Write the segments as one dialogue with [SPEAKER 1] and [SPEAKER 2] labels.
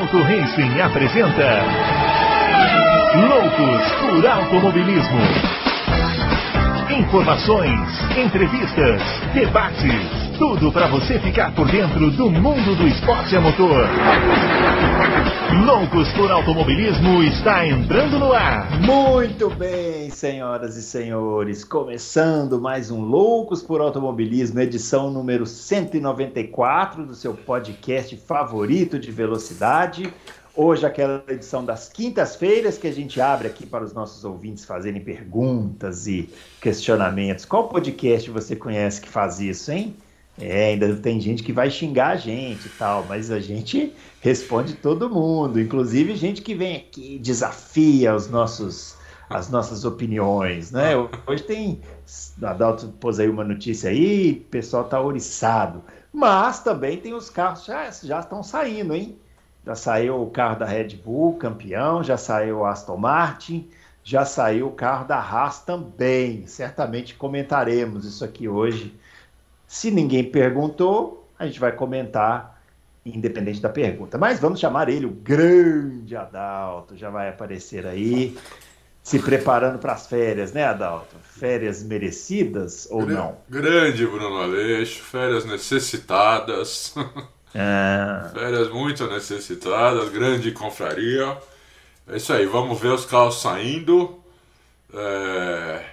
[SPEAKER 1] Adalto Racing apresenta Loucos por Automobilismo. Informações, entrevistas, debates tudo para você ficar por dentro do mundo do esporte a motor. Loucos por Automobilismo está entrando no ar.
[SPEAKER 2] Muito bem, senhoras e senhores. Começando mais um Loucos por Automobilismo, edição número 194 do seu podcast favorito de velocidade. Hoje, aquela edição das quintas-feiras que a gente abre aqui para os nossos ouvintes fazerem perguntas e questionamentos. Qual podcast você conhece que faz isso, hein? É, ainda tem gente que vai xingar a gente e tal, mas a gente responde todo mundo, inclusive gente que vem aqui desafia os nossos as nossas opiniões, né? Hoje tem, Adalto pôs aí uma notícia aí, o pessoal tá oriçado, mas também tem os carros já já estão saindo, hein? Já saiu o carro da Red Bull, campeão, já saiu o Aston Martin, já saiu o carro da Haas também. Certamente comentaremos isso aqui hoje se ninguém perguntou, a gente vai comentar independente da pergunta. Mas vamos chamar ele o grande Adalto, já vai aparecer aí, se preparando para as férias, né, Adalto? Férias merecidas ou Gr não?
[SPEAKER 3] Grande Bruno Aleixo, férias necessitadas. É... Férias muito necessitadas, grande confraria. É isso aí, vamos ver os carros saindo. É...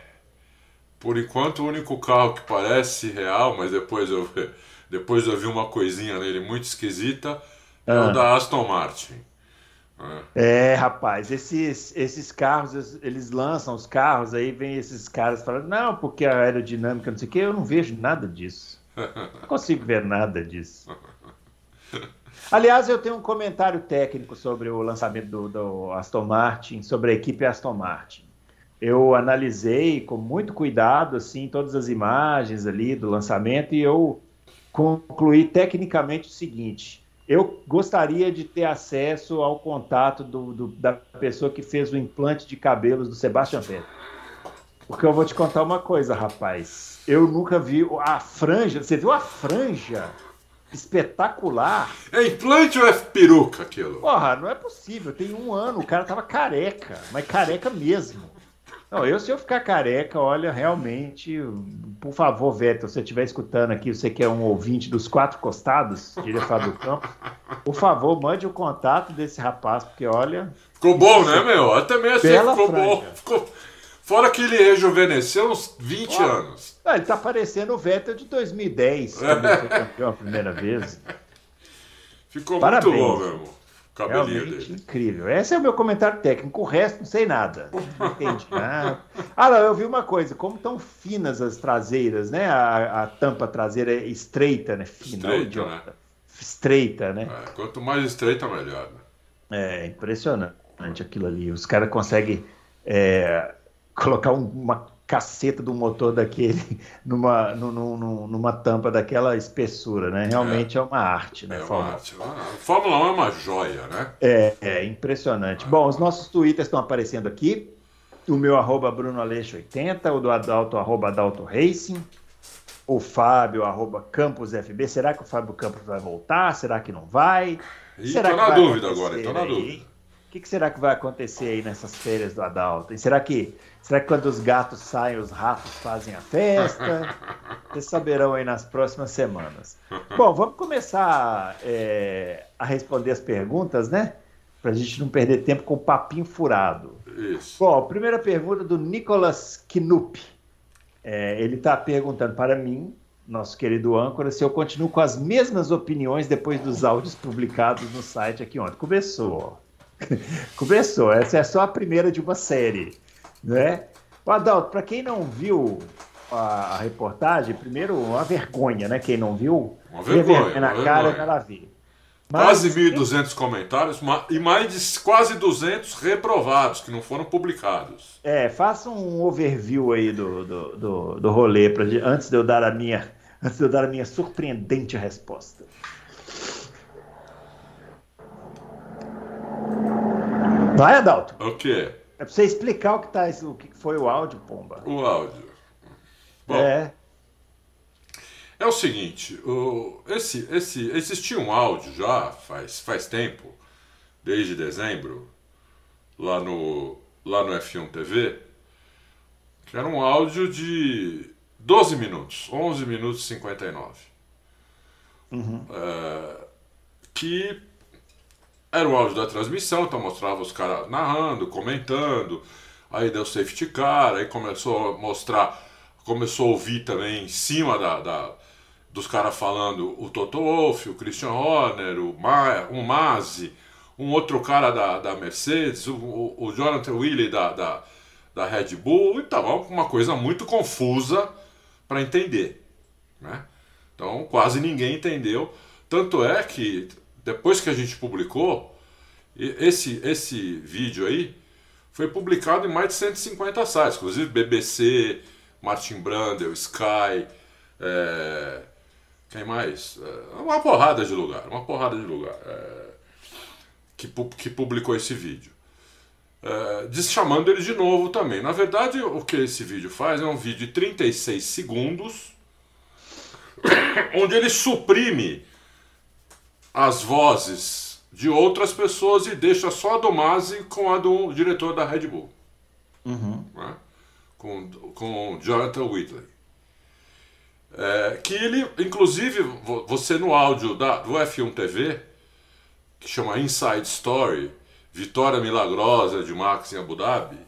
[SPEAKER 3] Por enquanto, o único carro que parece real, mas depois eu, depois eu vi uma coisinha nele muito esquisita, é o ah. da Aston Martin.
[SPEAKER 2] É. é, rapaz, esses, esses carros, eles lançam os carros, aí vem esses caras falando, não, porque a aerodinâmica, não sei o que, eu não vejo nada disso. Não consigo ver nada disso. Aliás, eu tenho um comentário técnico sobre o lançamento do, do Aston Martin, sobre a equipe Aston Martin eu analisei com muito cuidado assim todas as imagens ali do lançamento e eu concluí tecnicamente o seguinte: eu gostaria de ter acesso ao contato do, do, da pessoa que fez o implante de cabelos do Sebastian Vettel. Porque eu vou te contar uma coisa, rapaz. Eu nunca vi a franja. Você viu a franja? Espetacular.
[SPEAKER 3] É implante ou é peruca aquilo?
[SPEAKER 2] Porra, não é possível. Tem um ano, o cara tava careca, mas careca mesmo. Não, eu se eu ficar careca, olha, realmente, por favor, Vettel, se você estiver escutando aqui, você que é um ouvinte dos quatro costados, diria Fábio Campos, por favor, mande o contato desse rapaz, porque olha.
[SPEAKER 3] Ficou bom, né, meu? Eu também achei que ficou bom. Ficou... Fora que ele rejuvenesceu uns 20 anos.
[SPEAKER 2] Ah, ele tá parecendo o Vettel de 2010, quando ele foi campeão a primeira vez.
[SPEAKER 3] Ficou Parabéns. muito bom, meu irmão
[SPEAKER 2] cabelinho Realmente dele. incrível. Esse é o meu comentário técnico. O resto, não sei nada. Não entendi nada. Ah, não, eu vi uma coisa. Como estão finas as traseiras, né? A, a tampa traseira é estreita, né? Fina, estreita, né? Estreita, né?
[SPEAKER 3] É, quanto mais estreita, melhor.
[SPEAKER 2] Né? É, impressionante aquilo ali. Os caras conseguem é, colocar um, uma caceta do motor daquele numa, numa, numa tampa daquela espessura, né? Realmente é, é uma arte, né?
[SPEAKER 3] É uma arte. Fórmula 1 é uma joia, né?
[SPEAKER 2] É, é impressionante. É. Bom, os nossos twitters estão aparecendo aqui. O meu arroba Bruno Aleixo 80, o do Adalto, arroba Adalto Racing, o Fábio, arroba Campos FB. Será que o Fábio Campos vai voltar? Será que não vai?
[SPEAKER 3] E
[SPEAKER 2] será
[SPEAKER 3] tô na dúvida agora, tô na aí? dúvida.
[SPEAKER 2] O que, que será que vai acontecer aí nessas férias do Adalto? E será que Será que quando os gatos saem, os ratos fazem a festa? Vocês saberão aí nas próximas semanas. Bom, vamos começar é, a responder as perguntas, né? Para a gente não perder tempo com o papinho furado.
[SPEAKER 3] Isso.
[SPEAKER 2] Bom, primeira pergunta do Nicolas Knupp. É, ele está perguntando para mim, nosso querido âncora, se eu continuo com as mesmas opiniões depois dos áudios publicados no site aqui ontem. Começou. Começou. Essa é só a primeira de uma série. Né? O Adalto, para quem não viu a, reportagem, primeiro, uma vergonha, né? Quem não viu,
[SPEAKER 3] uma vergonha, vergonha
[SPEAKER 2] na cara ela vê.
[SPEAKER 3] Mas, quase 1.200 comentários e mais de quase 200 reprovados que não foram publicados.
[SPEAKER 2] É, faça um overview aí do, do, do, do rolê pra, antes de eu dar a minha antes de eu dar a minha surpreendente resposta. Vai, Adalto.
[SPEAKER 3] O quê?
[SPEAKER 2] É pra você explicar o que, tá, o que foi o áudio, Pomba.
[SPEAKER 3] O áudio.
[SPEAKER 2] Bom, é.
[SPEAKER 3] É o seguinte, o, esse, esse, existia um áudio já faz, faz tempo desde dezembro, lá no, lá no F1 TV, que era um áudio de 12 minutos, 11 minutos e 59. Uhum. É, que era o áudio da transmissão, então mostrava os caras narrando, comentando, aí deu safety car, aí começou a mostrar, começou a ouvir também em cima da, da dos caras falando o Toto Wolff, o Christian Horner, o, Ma, o Mazzi, um outro cara da, da Mercedes, o, o Jonathan Willey da, da, da Red Bull, e tava uma coisa muito confusa para entender. Né? Então quase ninguém entendeu. Tanto é que depois que a gente publicou, esse, esse vídeo aí foi publicado em mais de 150 sites, inclusive BBC, Martin Brandel, Sky, é, quem mais? É, uma porrada de lugar, uma porrada de lugar é, que, que publicou esse vídeo. É, chamando ele de novo também. Na verdade, o que esse vídeo faz é um vídeo de 36 segundos, onde ele suprime as vozes de outras pessoas e deixa só a do Masi com a do diretor da Red Bull. Uhum. Né? Com, com Jonathan Whitley. É, que ele, inclusive, você no áudio da, do F1 TV, que chama Inside Story, Vitória Milagrosa de Max em Abu Dhabi,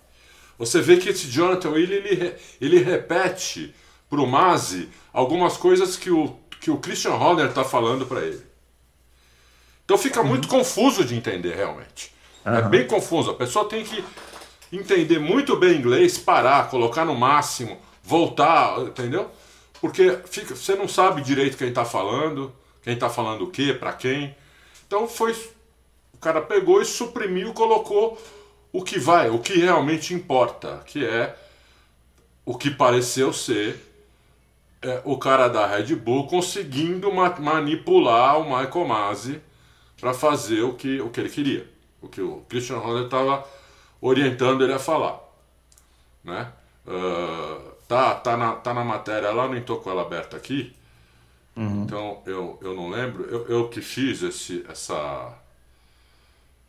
[SPEAKER 3] você vê que esse Jonathan Whitley ele, ele repete pro Masi algumas coisas que o, que o Christian Horner está falando para ele. Então fica muito uhum. confuso de entender realmente. Uhum. É bem confuso. A pessoa tem que entender muito bem inglês, parar, colocar no máximo, voltar, entendeu? Porque fica, você não sabe direito quem está falando, quem está falando o quê, para quem. Então foi. O cara pegou e suprimiu, colocou o que vai, o que realmente importa, que é o que pareceu ser é, o cara da Red Bull conseguindo ma manipular o Michael Masi para fazer o que, o que ele queria, o que o Christian Horner estava orientando ele a falar. Né? Uh, tá, tá, na, tá na matéria lá, nem tô com ela aberta aqui, uhum. então eu, eu não lembro. Eu, eu que fiz esse, essa.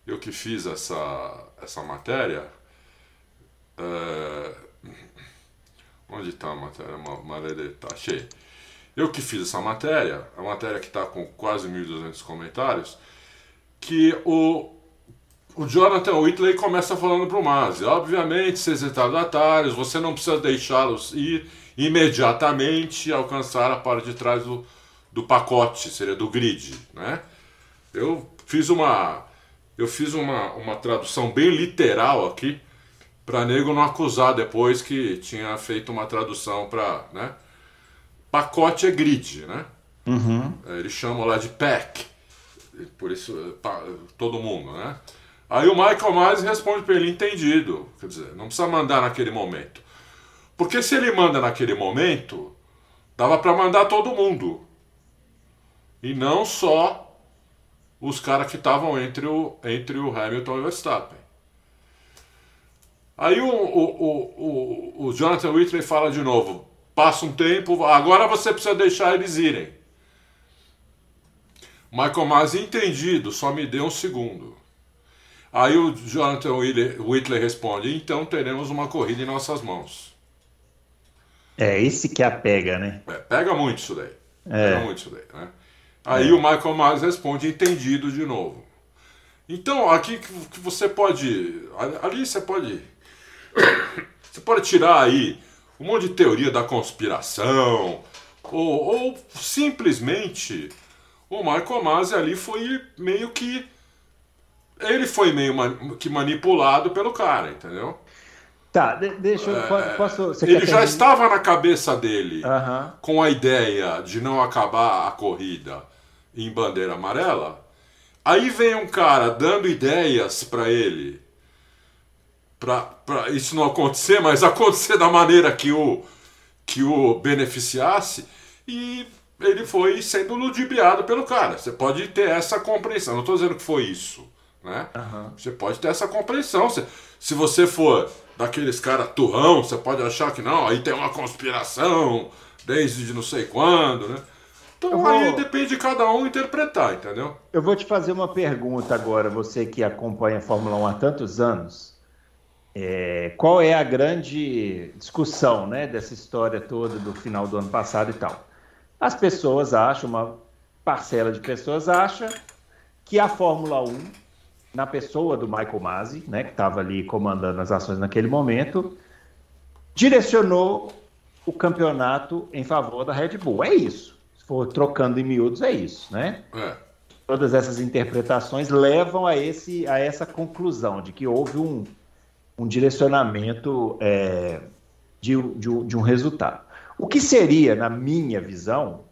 [SPEAKER 3] Eu que fiz essa, essa matéria. Uh, onde está a matéria? Maledeta, achei. Eu que fiz essa matéria, a matéria que está com quase 1.200 comentários, que o, o Jonathan Whitley começa falando para o Masi, obviamente, seus retardatários, você não precisa deixá-los ir imediatamente alcançar a parte de trás do, do pacote, seria do grid, né? Eu fiz uma eu fiz uma, uma tradução bem literal aqui para nego não acusar depois que tinha feito uma tradução para, né? Pacote é grid, né? Uhum. Eles chamam lá de pack por isso todo mundo, né? Aí o Michael Myers responde para ele, entendido. Quer dizer, não precisa mandar naquele momento. Porque se ele manda naquele momento, dava para mandar todo mundo. E não só os caras que estavam entre o, entre o Hamilton e o Verstappen. Aí o, o, o, o Jonathan Whitley fala de novo: passa um tempo, agora você precisa deixar eles irem. Michael Masi entendido, só me dê um segundo. Aí o Jonathan Whitley responde: então teremos uma corrida em nossas mãos.
[SPEAKER 2] É esse que a pega, né?
[SPEAKER 3] É, pega muito isso daí. É. Pega muito isso daí, né? Aí é. o Michael Myers responde: entendido de novo. Então, aqui que você pode. Ali você pode. Você pode tirar aí um monte de teoria da conspiração, ou, ou simplesmente o Michael Masi ali foi meio que. Ele foi meio man, que manipulado pelo cara, entendeu?
[SPEAKER 2] Tá, deixa eu. É, posso,
[SPEAKER 3] ele já estava na cabeça dele uhum. com a ideia de não acabar a corrida em bandeira amarela. Aí vem um cara dando ideias para ele para isso não acontecer, mas acontecer da maneira que o, que o beneficiasse. E ele foi sendo ludibriado pelo cara. Você pode ter essa compreensão. Não estou dizendo que foi isso. Né? Uhum. Você pode ter essa compreensão. Se, se você for daqueles caras turrão, você pode achar que não, aí tem uma conspiração desde de não sei quando. Né? Então vou... aí depende de cada um interpretar, entendeu?
[SPEAKER 2] Eu vou te fazer uma pergunta agora, você que acompanha a Fórmula 1 há tantos anos. É, qual é a grande discussão né, dessa história toda do final do ano passado e tal? As pessoas acham, uma parcela de pessoas acha que a Fórmula 1, na pessoa do Michael Masi, né, que estava ali comandando as ações naquele momento, direcionou o campeonato em favor da Red Bull. É isso. Se for trocando em miúdos, é isso, né? É. Todas essas interpretações levam a, esse, a essa conclusão de que houve um, um direcionamento é, de, de, de um resultado. O que seria, na minha visão,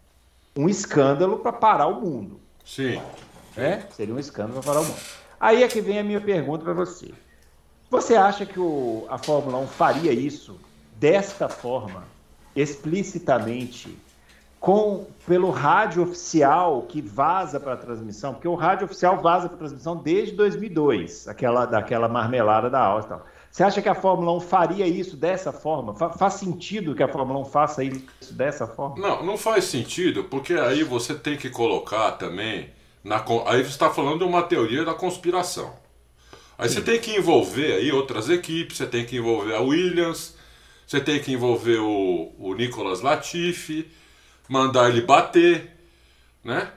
[SPEAKER 2] um escândalo para parar o mundo.
[SPEAKER 3] Sim.
[SPEAKER 2] Né? Seria um escândalo para parar o mundo. Aí é que vem a minha pergunta para você. Você acha que o, a Fórmula 1 faria isso desta forma, explicitamente, com pelo rádio oficial que vaza para a transmissão? Porque o rádio oficial vaza para a transmissão desde 2002, aquela daquela marmelada da Áustria. Você acha que a Fórmula 1 faria isso dessa forma? Fa faz sentido que a Fórmula 1 faça isso dessa forma?
[SPEAKER 3] Não, não faz sentido, porque aí você tem que colocar também. Na, aí você está falando de uma teoria da conspiração. Aí Sim. você tem que envolver aí outras equipes, você tem que envolver a Williams, você tem que envolver o, o Nicolas Latifi, mandar ele bater, né?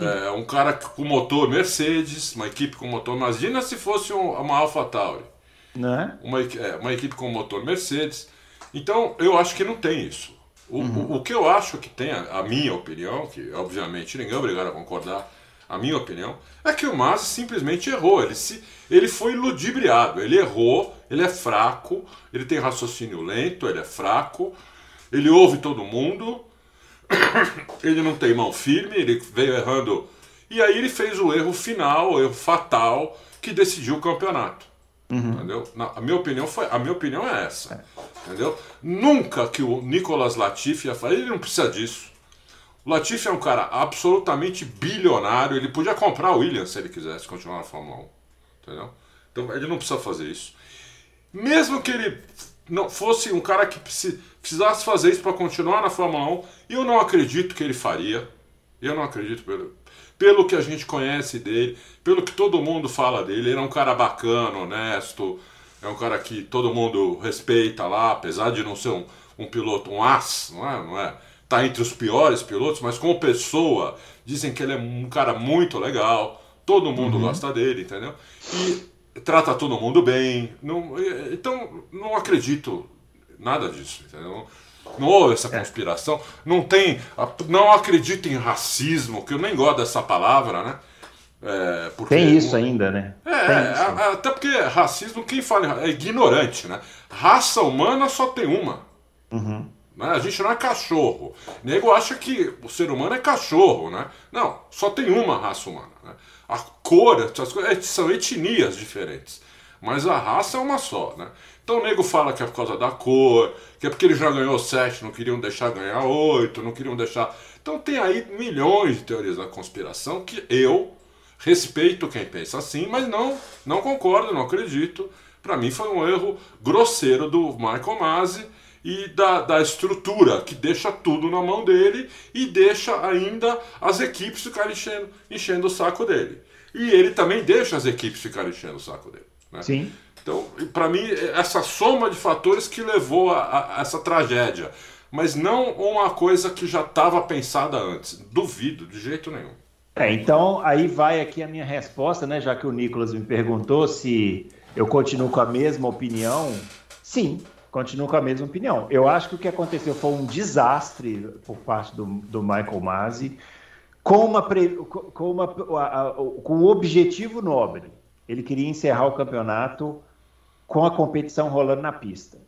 [SPEAKER 3] É, um cara com motor Mercedes, uma equipe com motor. Imagina se fosse um, uma AlphaTauri. Né? Uma, é, uma equipe com motor Mercedes. Então, eu acho que não tem isso. O, uhum. o, o, que eu acho que tem, a, a, minha opinião, que obviamente ninguém é obrigado a concordar, a minha opinião, é que o Masi simplesmente errou. Ele, se, ele foi ludibriado. Ele errou, ele é fraco, ele tem raciocínio lento, ele é fraco, ele ouve todo mundo, ele não tem mão firme, ele veio errando. E aí ele fez o erro final, o erro fatal, que decidiu o campeonato. Uhum. Entendeu? Na, a, minha opinião foi, a minha opinião é essa. É. Entendeu? Nunca que o Nicolas Latifi ia falar, ele não precisa disso. O Latifi é um cara absolutamente bilionário, ele podia comprar o Williams se ele quisesse continuar na Fórmula 1. Entendeu? Então ele não precisa fazer isso. Mesmo que ele não fosse um cara que precisasse fazer isso para continuar na Fórmula 1, eu não acredito que ele faria. Eu não acredito pelo, pelo que a gente conhece dele, pelo que todo mundo fala dele, ele é um cara bacana, honesto, é um cara que todo mundo respeita lá, apesar de não ser um, um piloto, um as, não é? Não é? Tá entre os piores pilotos, mas como pessoa, dizem que ele é um cara muito legal, todo mundo uhum. gosta dele, entendeu? E trata todo mundo bem. Não, então, não acredito nada disso, entendeu? Não houve essa é. conspiração. Não tem. Não acredito em racismo, que eu nem gosto dessa palavra, né?
[SPEAKER 2] É, tem isso ainda, né?
[SPEAKER 3] É, é até porque racismo, quem fala é ignorante, né? Raça humana só tem uma. Uhum. Né? A gente não é cachorro. O nego acha que o ser humano é cachorro, né? Não, só tem uma raça humana. Né? A cor, são etnias diferentes. Mas a raça é uma só, né? Então o nego fala que é por causa da cor, que é porque ele já ganhou sete, não queriam deixar ganhar oito, não queriam deixar. Então tem aí milhões de teorias da conspiração que eu respeito quem pensa assim, mas não, não concordo, não acredito. Para mim foi um erro grosseiro do Michael Masi e da, da estrutura que deixa tudo na mão dele e deixa ainda as equipes ficarem enchendo, enchendo o saco dele. E ele também deixa as equipes ficarem enchendo o saco dele. Né?
[SPEAKER 2] Sim.
[SPEAKER 3] Então, para mim, essa soma de fatores que levou a, a essa tragédia. Mas não uma coisa que já estava pensada antes. Duvido, de jeito nenhum.
[SPEAKER 2] É, então aí vai aqui a minha resposta, né? Já que o Nicolas me perguntou se eu continuo com a mesma opinião. Sim, continuo com a mesma opinião. Eu acho que o que aconteceu foi um desastre por parte do, do Michael Masi, com, uma, com, uma, com um objetivo nobre. Ele queria encerrar o campeonato com a competição rolando na pista.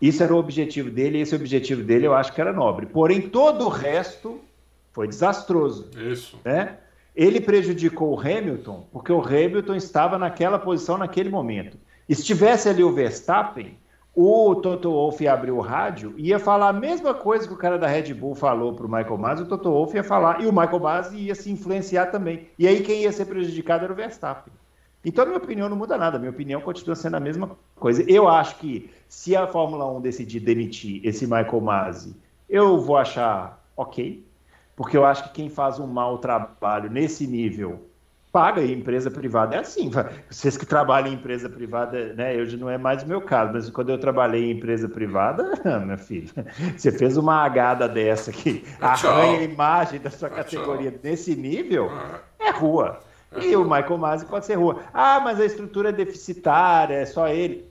[SPEAKER 2] Isso era o objetivo dele, e esse objetivo dele eu acho que era nobre. Porém, todo o resto foi desastroso.
[SPEAKER 3] Isso.
[SPEAKER 2] Né? Ele prejudicou o Hamilton, porque o Hamilton estava naquela posição naquele momento. E se tivesse ali o Verstappen, o Toto Wolff abriu o rádio e ia falar a mesma coisa que o cara da Red Bull falou para o Michael Masi, o Toto Wolff ia falar, e o Michael Masi ia se influenciar também. E aí quem ia ser prejudicado era o Verstappen. Então, a minha opinião não muda nada, a minha opinião continua sendo a mesma coisa. Eu acho que se a Fórmula 1 decidir demitir esse Michael Masi, eu vou achar ok. porque eu acho que quem faz um mau trabalho nesse nível paga e empresa privada é assim. Vocês que trabalham em empresa privada, né? Hoje não é mais o meu caso, mas quando eu trabalhei em empresa privada, minha filha, você fez uma agada dessa que é, arranha a imagem da sua é, categoria nesse nível, é rua. E o Michael Masi pode ser rua. Ah, mas a estrutura é deficitária, é só ele.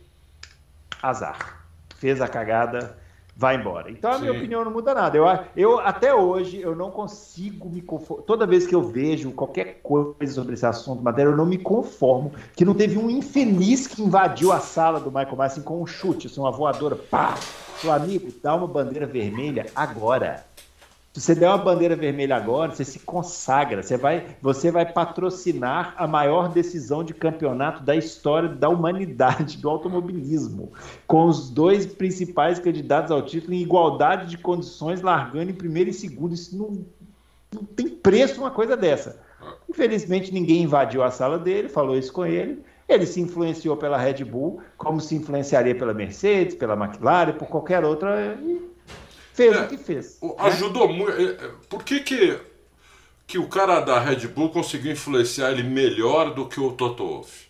[SPEAKER 2] Azar. Fez a cagada, vai embora. Então a Sim. minha opinião não muda nada. Eu, eu até hoje eu não consigo me conformar. Toda vez que eu vejo qualquer coisa sobre esse assunto, matéria, eu não me conformo que não teve um infeliz que invadiu a sala do Michael Myers assim, com um chute, assim, uma voadora, pá. Seu amigo, dá uma bandeira vermelha agora. Se você der uma bandeira vermelha agora, você se consagra, você vai, você vai patrocinar a maior decisão de campeonato da história da humanidade, do automobilismo, com os dois principais candidatos ao título em igualdade de condições, largando em primeiro e segundo. Isso não, não tem preço uma coisa dessa. Infelizmente, ninguém invadiu a sala dele, falou isso com ele. Ele se influenciou pela Red Bull, como se influenciaria pela Mercedes, pela McLaren, por qualquer outra. E fez é, o que fez.
[SPEAKER 3] Ajudou né? muito. É, por que, que, que o cara da Red Bull conseguiu influenciar ele melhor do que o Toto Wolff?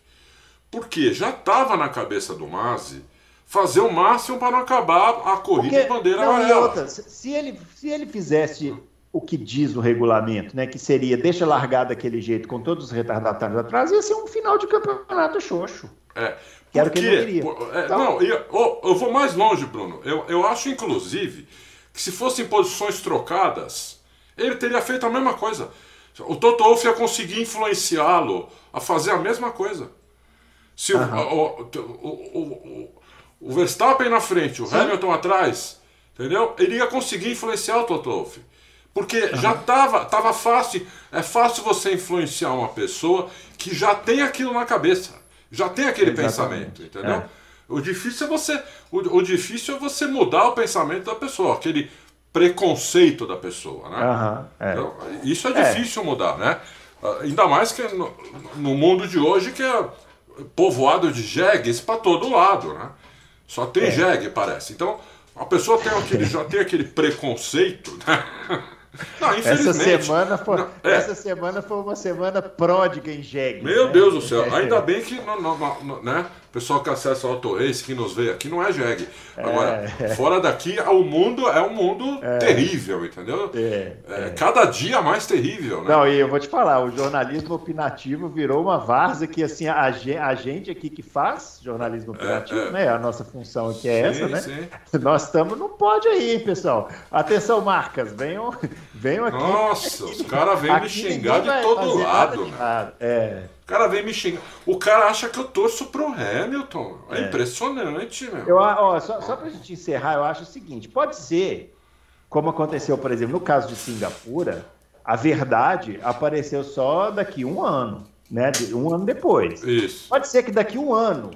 [SPEAKER 3] Porque já estava na cabeça do Masi fazer o máximo para não acabar a corrida Porque, de bandeira não, amarela. Outra,
[SPEAKER 2] se, ele, se ele fizesse o que diz o regulamento, né, que seria deixa largar daquele jeito com todos os retardatários atrás, ia ser um final de campeonato xoxo.
[SPEAKER 3] É, que era o que ele queria. É, então, não, eu, eu, vou mais longe, Bruno. Eu, eu acho, inclusive, que se fossem posições trocadas, ele teria feito a mesma coisa. O Toto Wolff ia conseguir influenciá-lo a fazer a mesma coisa. Se uhum. o, o, o, o, Verstappen na frente, o Sim. Hamilton atrás, entendeu? Ele ia conseguir influenciar o Toto Wolff. Porque uhum. já estava tava fácil. É fácil você influenciar uma pessoa que já tem aquilo na cabeça. Já tem aquele Exatamente. pensamento, entendeu? É. O difícil é você, o, o, difícil é você mudar o pensamento da pessoa, aquele preconceito da pessoa, né?
[SPEAKER 2] Uhum, é.
[SPEAKER 3] então, isso é, é difícil mudar, né? Ah, ainda mais que no, no, mundo de hoje que é povoado de jegues para todo lado, né? Só tem é. jegue, parece. Então, a pessoa tem aquele, já tem aquele preconceito, né?
[SPEAKER 2] Não, essa semana, foi, não, é. essa semana foi uma semana pródiga em jegue.
[SPEAKER 3] Meu né? Deus do céu, é. ainda bem que não, não, não, né? Pessoal que acessa o Auto Race, que nos vê aqui, não é jegue. Agora, é. fora daqui, o mundo é um mundo é. terrível, entendeu? É, é. Cada dia mais terrível, né?
[SPEAKER 2] Não, e eu vou te falar, o jornalismo opinativo virou uma várzea que, assim, a, a gente aqui que faz jornalismo opinativo, né? A nossa função aqui é sim, essa, né? Sim. Nós estamos no pódio aí, hein, pessoal? Atenção, marcas, venham, venham aqui.
[SPEAKER 3] Nossa, os caras vêm me xingar de todo lado, né? É. O cara vem me xingar. O cara acha que eu torço pro Hamilton. É, é. impressionante, meu.
[SPEAKER 2] Eu, ó, só, só pra gente encerrar, eu acho o seguinte: pode ser, como aconteceu, por exemplo, no caso de Singapura, a verdade apareceu só daqui um ano, né? Um ano depois.
[SPEAKER 3] Isso.
[SPEAKER 2] Pode ser que daqui um ano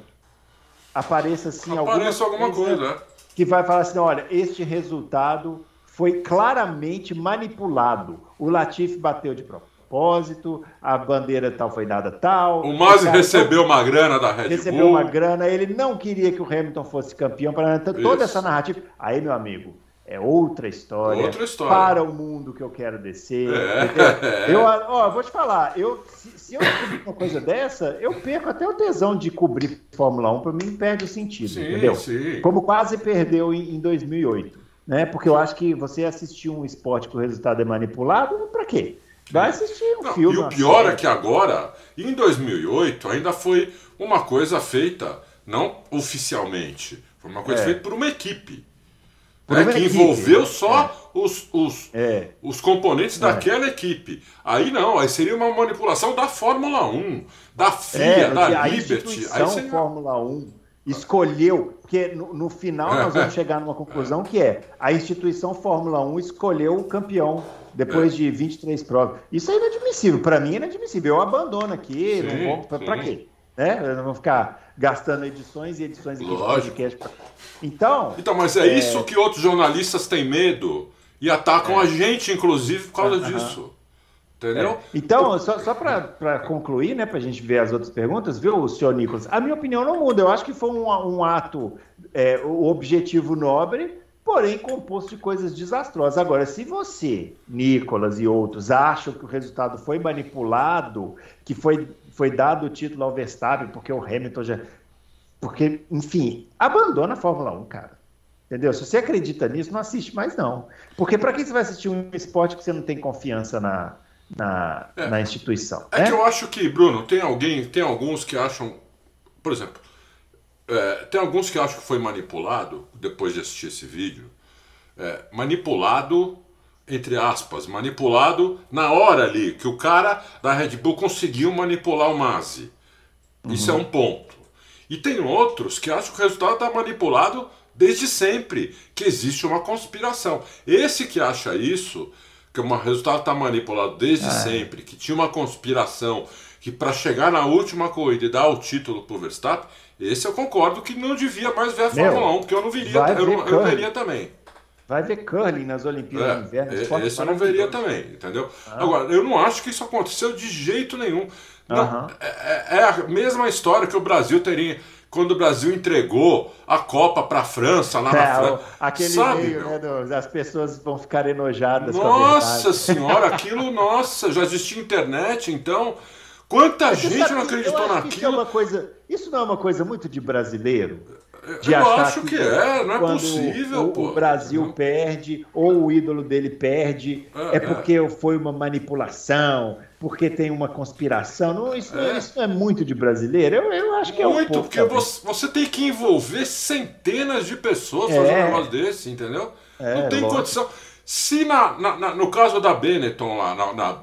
[SPEAKER 2] apareça assim
[SPEAKER 3] Apareça alguma, coisa, alguma coisa
[SPEAKER 2] que vai falar assim: olha, este resultado foi claramente manipulado. O Latifi bateu de propósito propósito, a bandeira tal foi dada tal.
[SPEAKER 3] O Masi recebeu uma grana da Red Bull.
[SPEAKER 2] Recebeu uma grana, ele não queria que o Hamilton fosse campeão, para toda Isso. essa narrativa. Aí, meu amigo, é outra história,
[SPEAKER 3] outra história.
[SPEAKER 2] para o mundo que eu quero descer. É. Eu, ó, vou te falar, eu, se, se eu descobrir uma coisa dessa, eu perco até o tesão de cobrir Fórmula 1, para mim perde o sentido, sim, entendeu? Sim. Como quase perdeu em, em 2008. Né? Porque eu acho que você assistir um esporte que o resultado é manipulado, para quê? Vai assistir um Não, filme.
[SPEAKER 3] E o pior série. é que agora, em 2008, ainda foi uma coisa feita, não oficialmente, foi uma coisa é. feita por uma equipe. Né, que equipe, envolveu só é. os, os, é. os componentes é. daquela equipe. Aí não, aí seria uma manipulação da Fórmula 1, da FIA, é, da Liberty.
[SPEAKER 2] Aí seria... Fórmula 1 escolheu, porque no, no final nós vamos chegar numa conclusão que é a instituição Fórmula 1 escolheu o campeão depois é. de 23 provas. Isso é inadmissível. Para mim é inadmissível. Eu abandono aqui. Sim, não vou. Para quê? Né? Eu não vou ficar gastando edições e edições aqui
[SPEAKER 3] Lógico. de
[SPEAKER 2] podcast. Então.
[SPEAKER 3] Então, mas é, é, isso que outros jornalistas têm medo e atacam é. a gente, inclusive, por causa disso. Entendeu? É.
[SPEAKER 2] Então, só, só para concluir, né, para a gente ver as outras perguntas, viu, senhor Nicolas? A minha opinião não muda. Eu acho que foi um, um ato, é, o objetivo nobre, porém composto de coisas desastrosas. Agora, se você, Nicolas e outros, acham que o resultado foi manipulado, que foi, foi dado o título ao Verstappen, porque o Hamilton já. Porque, enfim, abandona a Fórmula 1, cara. Entendeu? Se você acredita nisso, não assiste mais, não. Porque para que você vai assistir um esporte que você não tem confiança na, na, é. na instituição?
[SPEAKER 3] É, que eu acho que, Bruno, tem alguém, tem alguns que acham. Por exemplo, é, tem alguns que acham que foi manipulado, depois de assistir esse vídeo. É, manipulado, entre aspas, manipulado na hora ali, que o cara da Red Bull conseguiu manipular o Masi. Isso é uhum. é um ponto. E tem outros que acham que o resultado está manipulado desde sempre que existe uma conspiração. Esse que acha isso, que o resultado está manipulado desde é. sempre, que tinha uma conspiração, que para chegar na última corrida e dar o título para o Verstappen, esse eu concordo que não devia mais ver a Fórmula 1, porque eu não veria, eu, não, eu veria também.
[SPEAKER 2] Vai ver curling nas Olimpíadas
[SPEAKER 3] é, de Inverno. Esse eu não veria também, entendeu? Ah. Agora, eu não acho que isso aconteceu de jeito nenhum. Não, uh -huh. é, é, a mesma história que o Brasil teria quando o Brasil entregou a Copa para a França, lá é, na França.
[SPEAKER 2] Aquele Sabe, meio, né, do, as pessoas vão ficar enojadas
[SPEAKER 3] Nossa senhora, aquilo, nossa, já existia internet, então... Quanta Mas gente não acreditou naquilo? Isso, é
[SPEAKER 2] uma coisa, isso não é uma coisa muito de brasileiro?
[SPEAKER 3] De eu acho que, que é, não é possível,
[SPEAKER 2] o,
[SPEAKER 3] pô.
[SPEAKER 2] O Brasil não. perde, ou o ídolo dele perde, é, é porque é. foi uma manipulação, porque tem uma conspiração. Não, isso, é. isso não é muito de brasileiro. Eu, eu acho que
[SPEAKER 3] muito,
[SPEAKER 2] é um pouco.
[SPEAKER 3] porque você, você, tem que envolver centenas de pessoas é. fazendo um negócio desse, entendeu? É, não tem lógico. condição. Se na, na, na, no caso da Benetton lá, na,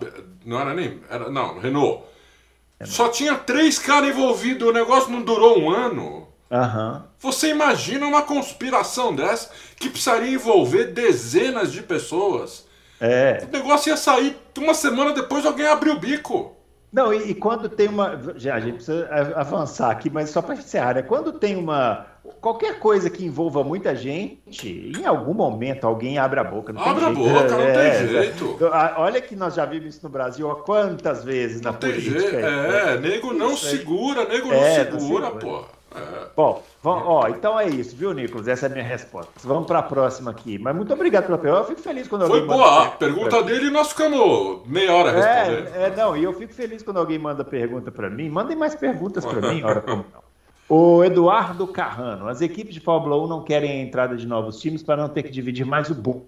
[SPEAKER 3] não era nem. Era, não, Renault. Só tinha três caras envolvidos, o negócio não durou um ano.
[SPEAKER 2] Uhum.
[SPEAKER 3] Você imagina uma conspiração dessa que precisaria envolver dezenas de pessoas?
[SPEAKER 2] É.
[SPEAKER 3] O negócio ia sair uma semana depois alguém abriu o bico.
[SPEAKER 2] Não, e, e, quando tem uma. Já, a gente precisa avançar aqui, mas só para encerrar, né? Quando tem uma. Qualquer coisa que envolva muita gente, em algum momento alguém abre a boca. Não
[SPEAKER 3] abre a boca, não é, tem jeito.
[SPEAKER 2] Olha que nós já vimos isso no Brasil há quantas vezes
[SPEAKER 3] não
[SPEAKER 2] na
[SPEAKER 3] tem
[SPEAKER 2] política.
[SPEAKER 3] Jeito. É, é, nego não segura, nego é, não segura, pô.
[SPEAKER 2] É. Bom, vamos, ó, então é isso, viu, Nicolas? Essa é a minha resposta. Vamos para a próxima aqui. Mas muito obrigado pela pergunta. Eu fico feliz quando
[SPEAKER 3] alguém Foi boa a pergunta dele e nós ficamos meia hora respondendo.
[SPEAKER 2] É, é, não, e eu fico feliz quando alguém manda pergunta para mim. Mandem mais perguntas para mim, hora como não. O Eduardo Carrano. As equipes de Fórmula 1 não querem a entrada de novos times para não ter que dividir mais o bolo.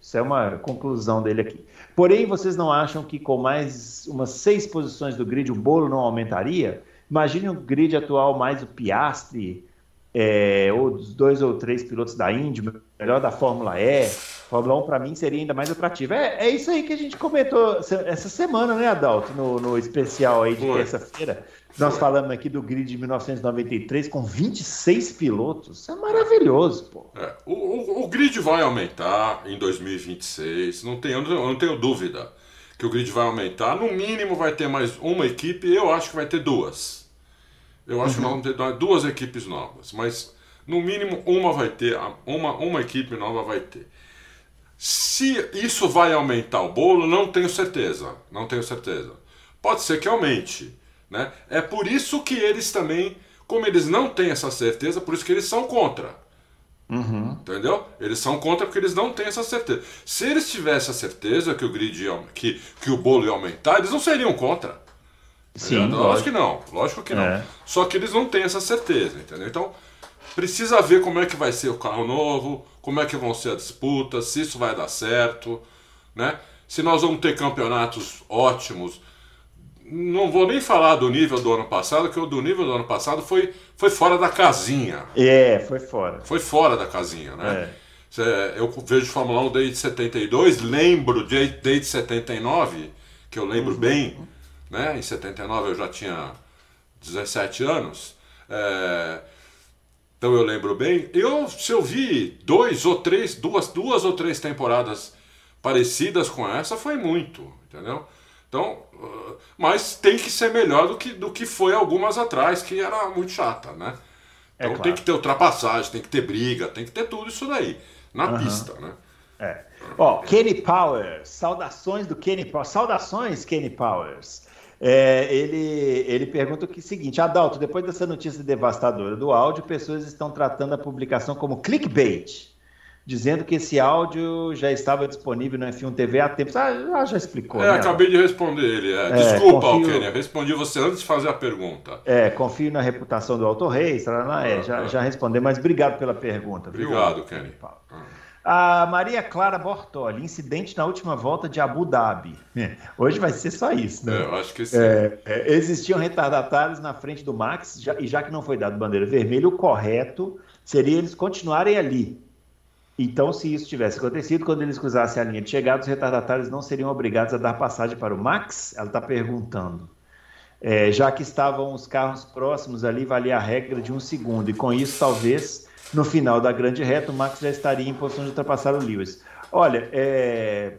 [SPEAKER 2] Isso é uma conclusão dele aqui. Porém, vocês não acham que com mais umas seis posições do grid o bolo não aumentaria? Imagine o grid atual mais o Piastri, é, ou dois ou três pilotos da Indy, melhor da Fórmula E. Fórmula 1 para mim seria ainda mais atrativo. É, é isso aí que a gente comentou essa semana, né, Adalto, no, no especial aí de terça-feira. Nós falamos aqui do grid de 1993 com 26 pilotos. Isso é maravilhoso, pô.
[SPEAKER 3] É, o, o, o, grid vai aumentar em 2026, não tenho, não tenho dúvida que o grid vai aumentar. No mínimo vai ter mais uma equipe, eu acho que vai ter duas. Eu acho uhum. que nós vamos ter duas equipes novas, mas no mínimo uma vai ter, uma, uma equipe nova vai ter. Se isso vai aumentar o bolo, não tenho certeza. Não tenho certeza. Pode ser que aumente. Né? É por isso que eles também, como eles não têm essa certeza, por isso que eles são contra.
[SPEAKER 2] Uhum.
[SPEAKER 3] Entendeu? Eles são contra porque eles não têm essa certeza. Se eles tivessem a certeza que o grid ia, que, que o bolo ia aumentar, eles não seriam contra.
[SPEAKER 2] Sim,
[SPEAKER 3] lógico. lógico que não, lógico que não. É. Só que eles não têm essa certeza, entendeu? Então, precisa ver como é que vai ser o carro novo, como é que vão ser as disputas, se isso vai dar certo, né? Se nós vamos ter campeonatos ótimos. Não vou nem falar do nível do ano passado, que o do nível do ano passado foi, foi fora da casinha.
[SPEAKER 2] É, foi fora.
[SPEAKER 3] Foi fora da casinha, né? É. Eu vejo Fórmula 1 desde 72, lembro desde 79, que eu lembro uhum. bem né? Em 79 eu já tinha 17 anos. É... Então eu lembro bem. Eu, se eu vi dois ou três, duas, duas ou três temporadas parecidas com essa, foi muito, entendeu? Então, uh, mas tem que ser melhor do que, do que foi algumas atrás, que era muito chata, né? É então é claro. tem que ter ultrapassagem, tem que ter briga, tem que ter tudo isso daí, na uhum. pista, né?
[SPEAKER 2] É. Ó, Kenny Powers, saudações do Kenny Powers, saudações Kenny Powers. É, ele, ele pergunta o, que, seguinte: Adalto, depois dessa notícia devastadora do áudio, pessoas estão tratando a publicação como clickbait. dizendo que esse áudio já estava disponível no F1 TV há tempo. Ah, já explicou.
[SPEAKER 3] É, né? acabei de responder ele. É. É, Desculpa, confio... Respondi você antes de fazer a pergunta.
[SPEAKER 2] É, confio na reputação do Auto Reis, é, ah, já, é. já respondeu, mas obrigado pela pergunta.
[SPEAKER 3] Obrigado, Kenny.
[SPEAKER 2] A Maria Clara Bortoli, incidente na última volta de Abu Dhabi. Hoje vai ser só isso, né?
[SPEAKER 3] É, eu acho que sim.
[SPEAKER 2] É, é, existiam retardatários na frente do Max, já, e já que não foi dado bandeira vermelha, o correto seria eles continuarem ali. Então, se isso tivesse acontecido, quando eles cruzassem a linha de chegada, os retardatários não seriam obrigados a dar passagem para o Max? Ela está perguntando. É, já que estavam os carros próximos ali, valia a regra de um segundo, e com isso, talvez no final da grande reta, o Max já estaria em posição de ultrapassar o Lewis. Olha, é.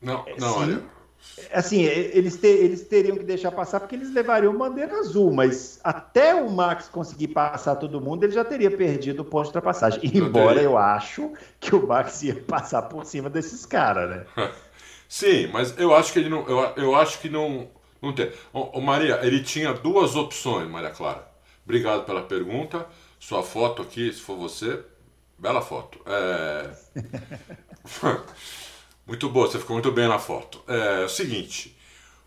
[SPEAKER 3] Não, não, sim, olha.
[SPEAKER 2] Assim, eles, ter, eles teriam que deixar passar porque eles levariam bandeira azul, mas até o Max conseguir passar todo mundo, ele já teria perdido o ponto de ultrapassagem. Embora eu acho que o Max ia passar por cima desses caras, né?
[SPEAKER 3] Sim, mas eu acho que ele não. Eu, eu acho que não. Não tem. O Maria, ele tinha duas opções, Maria Clara. Obrigado pela pergunta. Sua foto aqui, se for você, bela foto. É... muito boa, você ficou muito bem na foto. É, é o seguinte: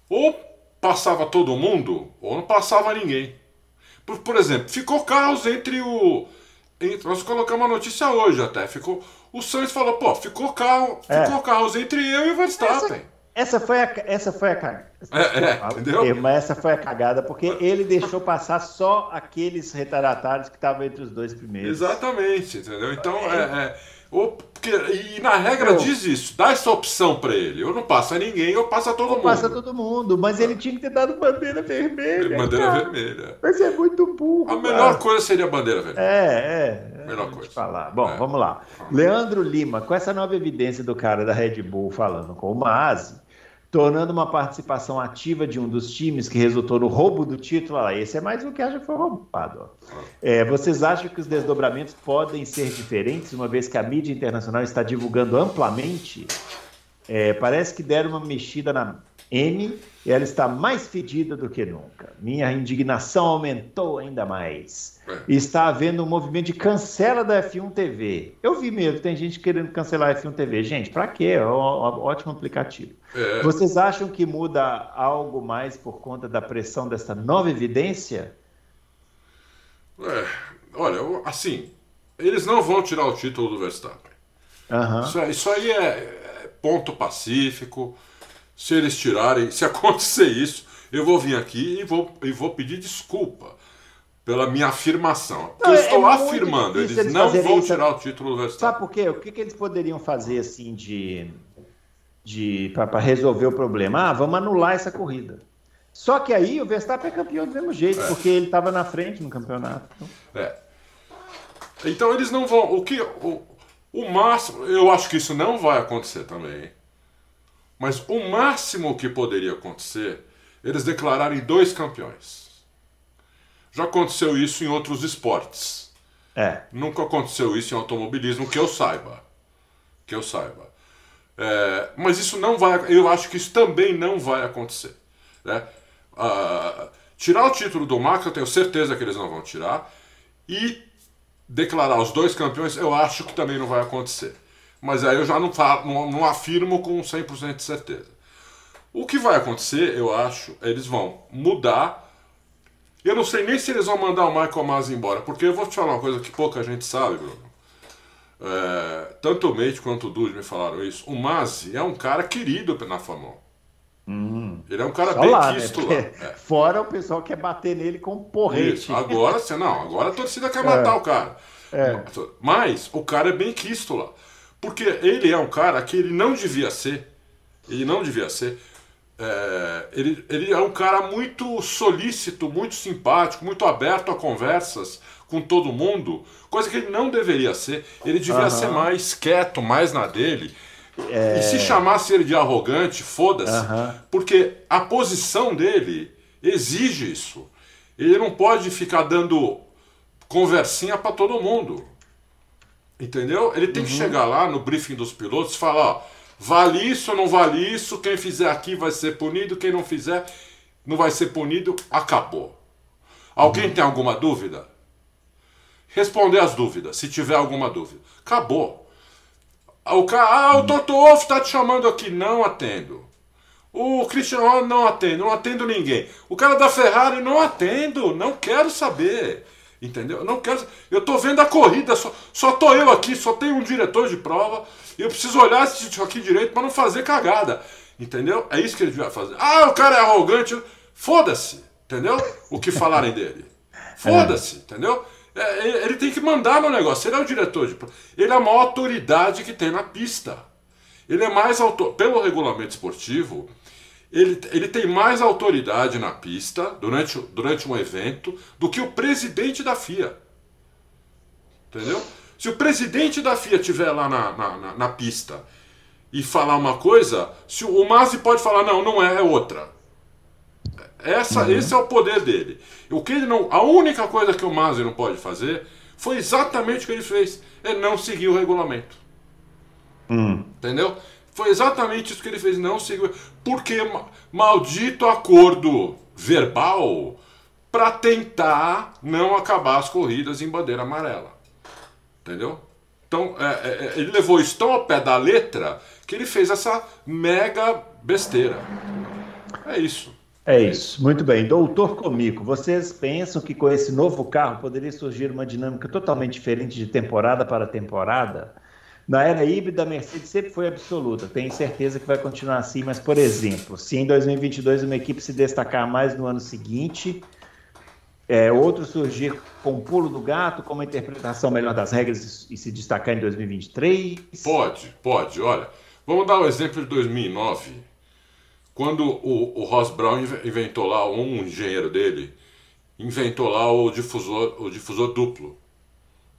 [SPEAKER 3] ou passava todo mundo, ou não passava ninguém. Por, por exemplo, ficou caos entre o. Entre, nós colocamos uma notícia hoje até. Ficou, o Sainz falou, pô, ficou carro, é. ficou caos entre eu e o Verstappen.
[SPEAKER 2] Essa... Foi a, essa foi a cagada.
[SPEAKER 3] É, é, entendeu?
[SPEAKER 2] Mas essa foi a cagada, porque ele deixou passar só aqueles retardatários que estavam entre os dois primeiros.
[SPEAKER 3] Exatamente, entendeu? Então, é, é, é ou, porque, e na regra eu, diz isso, dá essa opção para ele. Eu não passo a ninguém, eu passo a todo mundo.
[SPEAKER 2] Passa todo mundo, mas ele tinha que ter dado bandeira vermelha.
[SPEAKER 3] Bandeira cara. vermelha.
[SPEAKER 2] Mas é muito burro.
[SPEAKER 3] A cara. melhor coisa seria a bandeira vermelha.
[SPEAKER 2] É,
[SPEAKER 3] é. Melhor coisa.
[SPEAKER 2] Falar. Bom, é. vamos lá. Leandro Lima, com essa nova evidência do cara da Red Bull falando com o Mazi, tornando uma participação ativa de um dos times que resultou no roubo do título. Ah, esse é mais um que acha que foi roubado. É, vocês acham que os desdobramentos podem ser diferentes, uma vez que a mídia internacional está divulgando amplamente? É, parece que deram uma mexida na M ela está mais fedida do que nunca. Minha indignação aumentou ainda mais. É. Está havendo um movimento de cancela da F1 TV. Eu vi mesmo, tem gente querendo cancelar a F1 TV. Gente, para quê? É um, ótimo aplicativo. É. Vocês acham que muda algo mais por conta da pressão dessa nova evidência?
[SPEAKER 3] É, olha, assim, eles não vão tirar o título do Verstappen.
[SPEAKER 2] Uhum.
[SPEAKER 3] Isso, isso aí é, é ponto pacífico se eles tirarem, se acontecer isso, eu vou vir aqui e vou, e vou pedir desculpa pela minha afirmação. Não, eu estou é afirmando, eles, eles não vão tirar o título do Verstappen.
[SPEAKER 2] Sabe por quê? O que, que eles poderiam fazer assim de, de para resolver o problema? Ah, vamos anular essa corrida. Só que aí o Verstappen é campeão do mesmo jeito, é. porque ele estava na frente no campeonato.
[SPEAKER 3] É. Então eles não vão. O que o, o máximo, eu acho que isso não vai acontecer também. Mas o máximo que poderia acontecer, eles declararem dois campeões. Já aconteceu isso em outros esportes.
[SPEAKER 2] É.
[SPEAKER 3] Nunca aconteceu isso em automobilismo, que eu saiba. Que eu saiba. É, mas isso não vai. Eu acho que isso também não vai acontecer. Né? Ah, tirar o título do Max, eu tenho certeza que eles não vão tirar. E declarar os dois campeões, eu acho que também não vai acontecer mas aí eu já não, falo, não, não afirmo com 100% de certeza. O que vai acontecer, eu acho, eles vão mudar. Eu não sei nem se eles vão mandar o Michael Masi embora, porque eu vou te falar uma coisa que pouca gente sabe, Bruno. É, tanto o Mate quanto o Dude me falaram isso. O Masi é um cara querido na Fórmula 1.
[SPEAKER 2] Hum,
[SPEAKER 3] ele é um cara bem lá, quisto
[SPEAKER 2] né? lá. É. Fora o pessoal quer bater nele com porrete. Isso.
[SPEAKER 3] Agora, não, agora a torcida quer matar é. o cara.
[SPEAKER 2] É.
[SPEAKER 3] Mas o cara é bem quisto lá. Porque ele é um cara que ele não devia ser. Ele não devia ser. É, ele, ele é um cara muito solícito, muito simpático, muito aberto a conversas com todo mundo, coisa que ele não deveria ser. Ele devia uhum. ser mais quieto, mais na dele. É... E se chamasse ele de arrogante, foda-se, uhum. porque a posição dele exige isso. Ele não pode ficar dando conversinha para todo mundo. Entendeu? Ele tem uhum. que chegar lá no briefing dos pilotos e falar: ó, vale isso ou não vale isso, quem fizer aqui vai ser punido, quem não fizer não vai ser punido, acabou. Alguém uhum. tem alguma dúvida? Responder as dúvidas, se tiver alguma dúvida. Acabou. O cara, ah, o Toto Wolff tá te chamando aqui. Não atendo. O Cristiano Ronaldo não atendo, não atendo ninguém. O cara da Ferrari não atendo, não quero saber. Entendeu? Não quero. Eu tô vendo a corrida, só, só tô eu aqui, só tem um diretor de prova. E eu preciso olhar isso aqui direito para não fazer cagada. Entendeu? É isso que ele devia fazer. Ah, o cara é arrogante. Foda-se. Entendeu? O que falarem dele. Foda-se, entendeu? É, ele tem que mandar no negócio. Ele é o diretor de prova. Ele é a maior autoridade que tem na pista. Ele é mais autor. Pelo regulamento esportivo, ele, ele tem mais autoridade na pista durante, durante um evento do que o presidente da FIA. Entendeu? Se o presidente da FIA estiver lá na, na, na, na, pista e falar uma coisa, se o, o Masi pode falar, não, não é, é outra. Essa, uhum. Esse é o poder dele. O que ele não, a única coisa que o Masi não pode fazer foi exatamente o que ele fez. É não seguir o regulamento. Uhum. Entendeu? Foi exatamente isso que ele fez, não seguiu. Porque maldito acordo verbal para tentar não acabar as corridas em bandeira amarela. Entendeu? Então, é, é, é, ele levou isso tão ao pé da letra que ele fez essa mega besteira. É isso.
[SPEAKER 2] É isso, muito bem. Doutor Comico, vocês pensam que com esse novo carro poderia surgir uma dinâmica totalmente diferente de temporada para temporada? Na era híbrida, a Mercedes sempre foi absoluta. Tenho certeza que vai continuar assim, mas, por exemplo, se em 2022 uma equipe se destacar mais no ano seguinte, é, outro surgir com o pulo do gato, com uma interpretação melhor das regras e se destacar em 2023?
[SPEAKER 3] Pode, pode. Olha, vamos dar o um exemplo de 2009, quando o, o Ross Brown inventou lá, um engenheiro dele, inventou lá o difusor, o difusor duplo.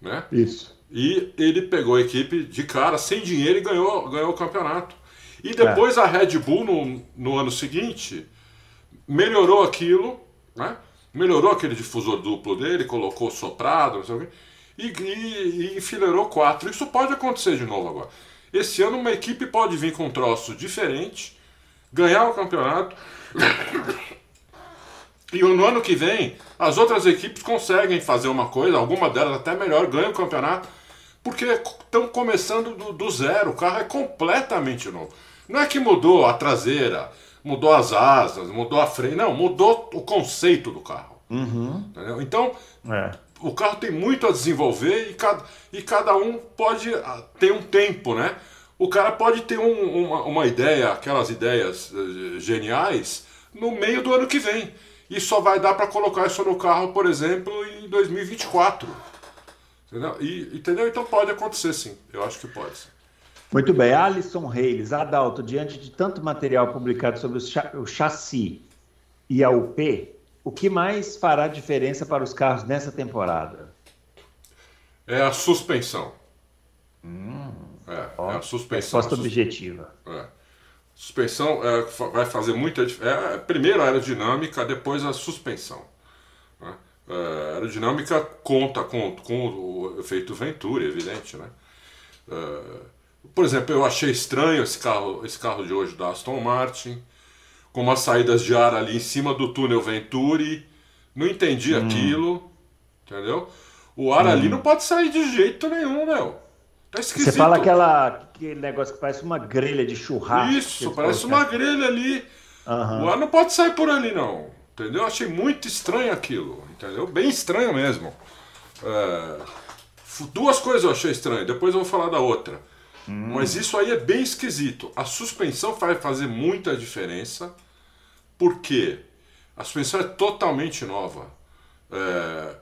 [SPEAKER 3] Né?
[SPEAKER 2] Isso.
[SPEAKER 3] E ele pegou a equipe de cara, sem dinheiro, e ganhou, ganhou o campeonato. E depois é. a Red Bull, no, no ano seguinte, melhorou aquilo, né? melhorou aquele difusor duplo dele, colocou soprado, não sei o quê, e, e, e enfileirou quatro. Isso pode acontecer de novo agora. Esse ano uma equipe pode vir com um troço diferente, ganhar o campeonato. E no ano que vem, as outras equipes conseguem fazer uma coisa, alguma delas até melhor, ganham o campeonato porque estão começando do, do, zero. O carro é completamente novo. Não é que mudou a traseira, mudou as asas, mudou a freio. Não, mudou o conceito do carro. Uhum. Então, é. o carro tem muito a desenvolver e cada, e cada um pode ah, ter um tempo, né? O cara pode ter um, uma, uma ideia, aquelas ideias uh, geniais, no meio do ano que vem. E só vai dar para colocar isso no carro, por exemplo, em 2024. Entendeu? E, entendeu? Então pode acontecer sim. Eu acho que pode. Sim.
[SPEAKER 2] Muito bem. Alisson Reis, Adalto, diante de tanto material publicado sobre o, cha o chassi e a UP, o que mais fará diferença para os carros nessa temporada?
[SPEAKER 3] É a suspensão. Hum, é, ó, é a suspensão.
[SPEAKER 2] Resposta objetiva.
[SPEAKER 3] É. Suspensão é, vai fazer muita diferença. É, primeiro a aerodinâmica, depois a suspensão. Uh, aerodinâmica conta com, com o efeito Venturi, evidente, né? Uh, por exemplo, eu achei estranho esse carro, esse carro de hoje da Aston Martin, com umas saídas de ar ali em cima do túnel Venturi. Não entendi hum. aquilo, entendeu? O ar hum. ali não pode sair de jeito nenhum, meu. Tá esquisito.
[SPEAKER 2] Você fala aquela, aquele negócio que parece uma grelha de churrasco.
[SPEAKER 3] Isso, parece uma grelha ali. Uhum. O ar não pode sair por ali, não. Entendeu? Achei muito estranho aquilo, entendeu? Bem estranho mesmo. É... Duas coisas eu achei estranho, depois eu vou falar da outra. Hum. Mas isso aí é bem esquisito. A suspensão vai fazer muita diferença, porque a suspensão é totalmente nova. É...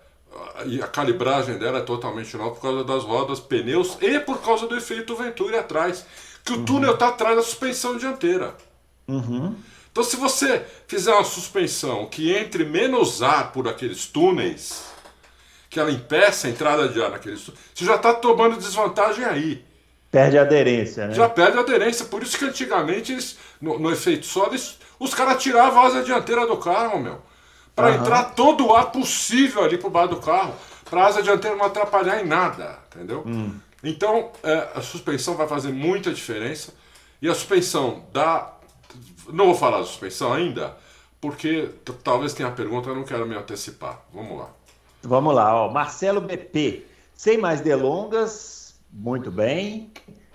[SPEAKER 3] E a calibragem dela é totalmente nova por causa das rodas, pneus e por causa do efeito Venturi atrás. Que o uhum. túnel está atrás da suspensão dianteira. Uhum. Então, se você fizer uma suspensão que entre menos ar por aqueles túneis, que ela impeça a entrada de ar naqueles túneis, você já está tomando desvantagem aí.
[SPEAKER 2] Perde a aderência, né?
[SPEAKER 3] Já perde a aderência. Por isso que antigamente, eles, no, no efeito solo, os caras tiravam a asa dianteira do carro, meu. Para uhum. entrar todo o ar possível ali por baixo do carro. Para a asa dianteira não atrapalhar em nada, entendeu? Hum. Então, é, a suspensão vai fazer muita diferença. E a suspensão da não vou falar de suspensão ainda, porque talvez tenha pergunta, eu não quero me antecipar. Vamos lá.
[SPEAKER 2] Vamos lá, ó. Marcelo BP. Sem mais delongas, muito bem.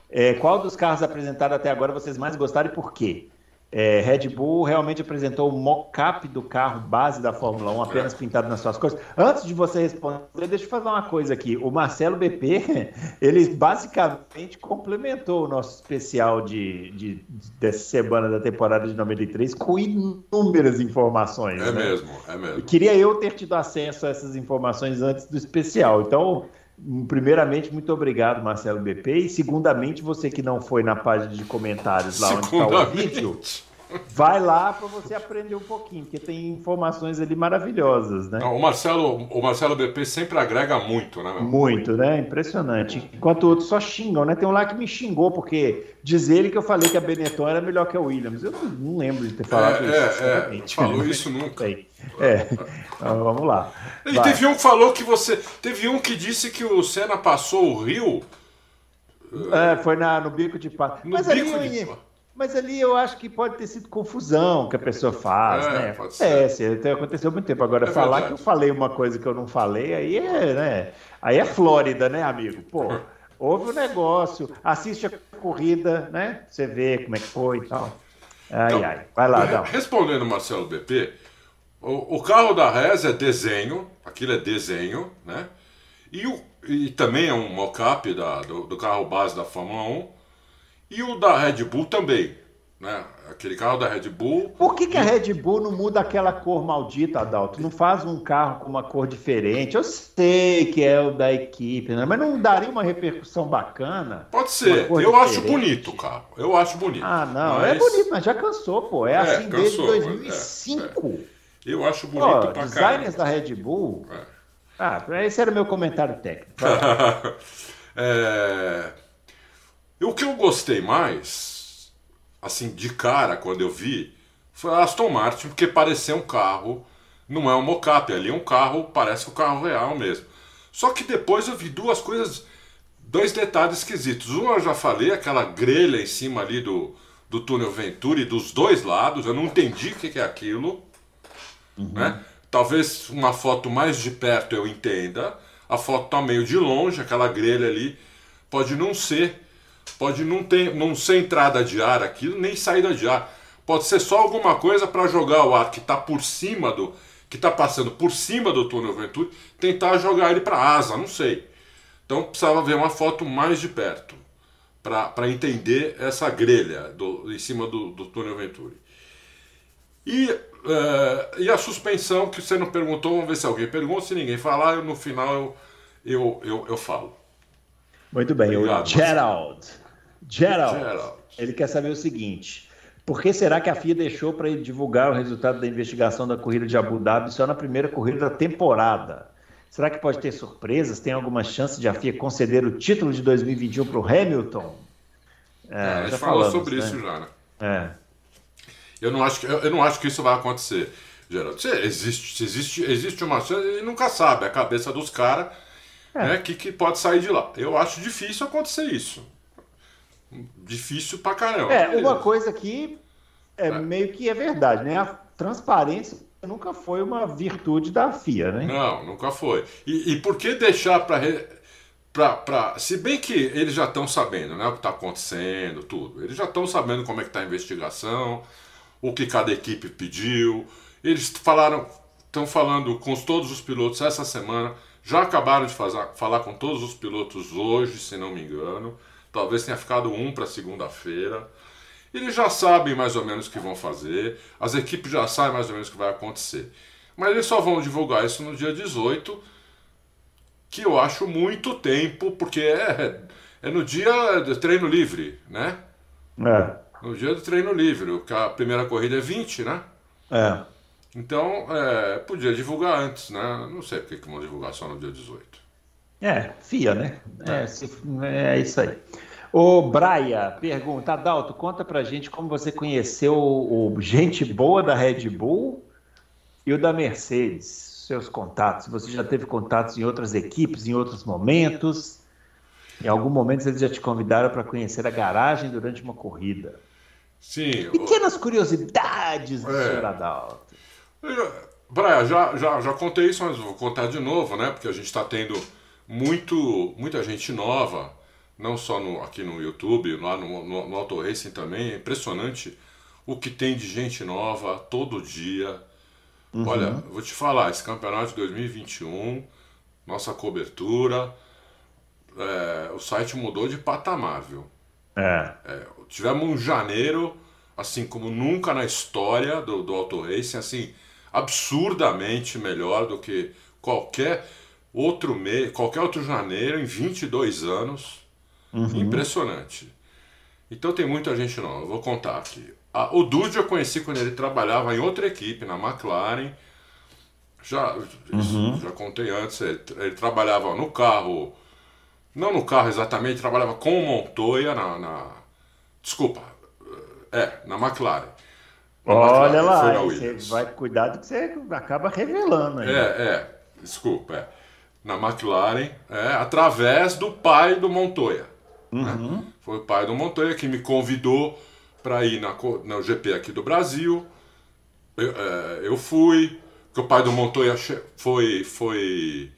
[SPEAKER 2] É, qual dos carros apresentados até agora vocês mais gostaram e por quê? É, Red Bull realmente apresentou o mock-up do carro base da Fórmula 1, apenas pintado nas suas cores. Antes de você responder, deixa eu fazer uma coisa aqui. O Marcelo BP, ele basicamente complementou o nosso especial de, de dessa semana da temporada de 93 com inúmeras informações.
[SPEAKER 3] É né? mesmo, é mesmo.
[SPEAKER 2] Queria eu ter tido acesso a essas informações antes do especial. Então, Primeiramente, muito obrigado, Marcelo BP. E, segundamente, você que não foi na página de comentários lá onde está o vídeo, vai lá para você aprender um pouquinho, porque tem informações ali maravilhosas, né?
[SPEAKER 3] Não, o, Marcelo, o Marcelo BP sempre agrega muito, né? Meu?
[SPEAKER 2] Muito, né? Impressionante. Enquanto outros só xingam, né? Tem um lá que me xingou, porque diz ele que eu falei que a Benetton era melhor que a Williams. Eu não lembro de ter falado
[SPEAKER 3] é, isso. É, é, falou isso nunca.
[SPEAKER 2] É, então, vamos lá.
[SPEAKER 3] E teve um que falou que você. Teve um que disse que o Senna passou o Rio.
[SPEAKER 2] É, foi na, no bico de pato. Mas bico ali, de... Mas ali eu acho que pode ter sido confusão que a pessoa faz, é, né? Pode ser. É, sim, aconteceu muito tempo. Agora, é falar verdade. que eu falei uma coisa que eu não falei, aí é, né? Aí é Flórida, né, amigo? Pô, houve um negócio, assiste a corrida, né? Você vê como é que foi e tal. Ai, então, ai. Vai lá, Dão.
[SPEAKER 3] Respondendo Marcelo BP, o, o carro da Rez é desenho, aquilo é desenho, né? E, o, e também é um mock-up do, do carro base da Fórmula 1 e o da Red Bull também, né? Aquele carro da Red Bull.
[SPEAKER 2] Por que, que a Red Bull não muda aquela cor maldita, Adalto? Não faz um carro com uma cor diferente? Eu sei que é o da equipe, né? mas não daria uma repercussão bacana?
[SPEAKER 3] Pode ser. Eu diferente? acho bonito o carro. Eu acho bonito.
[SPEAKER 2] Ah, não. É mas... É bonito, mas já cansou, pô. É, é assim cansou, desde 2005. É, é.
[SPEAKER 3] Eu acho bonito pô, pra
[SPEAKER 2] designers da Red Bull. É. Ah, esse era o meu comentário técnico.
[SPEAKER 3] é... O que eu gostei mais, assim, de cara, quando eu vi, foi a Aston Martin, porque parecia um carro, não é um mocap, ali é um carro, parece um carro real mesmo. Só que depois eu vi duas coisas, dois detalhes esquisitos. Um eu já falei, aquela grelha em cima ali do, do túnel Venturi, dos dois lados, eu não entendi o que é aquilo. Uhum. Né? Talvez uma foto mais de perto eu entenda, a foto tá meio de longe, aquela grelha ali, pode não ser Pode não, ter, não ser entrada de ar aquilo, nem saída de ar. Pode ser só alguma coisa para jogar o ar que está por cima do. que está passando por cima do túnel Venturi, tentar jogar ele para asa, não sei. Então precisava ver uma foto mais de perto para entender essa grelha do, em cima do, do túnel Venturi. E, uh, e a suspensão, que você não perguntou, vamos ver se alguém pergunta. Se ninguém falar, eu, no final eu, eu, eu, eu falo.
[SPEAKER 2] Muito bem, Obrigado, o Gerald. Gerald. Gerald. Ele quer saber o seguinte: por que será que a FIA deixou para ele divulgar o resultado da investigação da corrida de Abu Dhabi só na primeira corrida da temporada? Será que pode ter surpresas? Tem alguma chance de a FIA conceder o título de 2021 para o Hamilton?
[SPEAKER 3] É, é, a gente falou sobre né? isso já, né? É. Eu não acho que, eu, eu não acho que isso vai acontecer, Geraldo. Se existe, se existe, existe uma chance, ele nunca sabe. É a cabeça dos caras é. né, que, que pode sair de lá. Eu acho difícil acontecer isso. Difícil pra caramba.
[SPEAKER 2] É, uma coisa que é, é, meio que é verdade, né? A transparência nunca foi uma virtude da FIA, né?
[SPEAKER 3] Não, nunca foi. E, e por que deixar para. Pra, pra, se bem que eles já estão sabendo né, o que está acontecendo, tudo. Eles já estão sabendo como é que está a investigação, o que cada equipe pediu. Eles falaram, estão falando com todos os pilotos essa semana já acabaram de fazer, falar com todos os pilotos hoje, se não me engano. Talvez tenha ficado um para segunda-feira. Eles já sabem mais ou menos o que vão fazer, as equipes já sabem mais ou menos o que vai acontecer. Mas eles só vão divulgar isso no dia 18, que eu acho muito tempo, porque é, é no dia do treino livre, né? É. No dia do treino livre, a primeira corrida é 20, né?
[SPEAKER 2] É.
[SPEAKER 3] Então, é, podia divulgar antes, né? Não sei por que vão divulgar só no dia 18.
[SPEAKER 2] É, FIA, né? É, se, é isso aí. O Braia pergunta, Adalto, conta pra gente como você conheceu o, o gente boa da Red Bull e o da Mercedes, seus contatos. Você já teve contatos em outras equipes, em outros momentos? Em algum momento eles já te convidaram para conhecer a garagem durante uma corrida.
[SPEAKER 3] Sim.
[SPEAKER 2] Pequenas curiosidades do é. senhor Adalto.
[SPEAKER 3] Braia, já, já, já contei isso, mas vou contar de novo, né? Porque a gente está tendo muito, muita gente nova não só no, aqui no YouTube, lá no, no, no Auto Racing também. É impressionante o que tem de gente nova todo dia. Uhum. Olha, vou te falar, esse campeonato de 2021, nossa cobertura, é, o site mudou de patamar, viu?
[SPEAKER 2] É.
[SPEAKER 3] é. Tivemos um janeiro, assim como nunca na história do, do Auto Racing, assim, absurdamente melhor do que qualquer outro mês, qualquer outro janeiro em 22 anos. Uhum. Impressionante. Então tem muita gente nova. Eu vou contar aqui. o Dude eu conheci quando ele trabalhava em outra equipe, na McLaren. Já, uhum. já contei antes, ele, ele, trabalhava no carro, não no carro exatamente, trabalhava com o Montoya na, na desculpa, é, na McLaren.
[SPEAKER 2] Na Olha McLaren, lá, você vai cuidado que você acaba revelando aí.
[SPEAKER 3] É, é, desculpa, é. Na McLaren, é, através do pai do Montoya. Né? Uhum. Né? Foi o pai do Montoya que me convidou para ir na, no GP aqui do Brasil. Eu, é, eu fui, porque o pai do Montoya foi, foi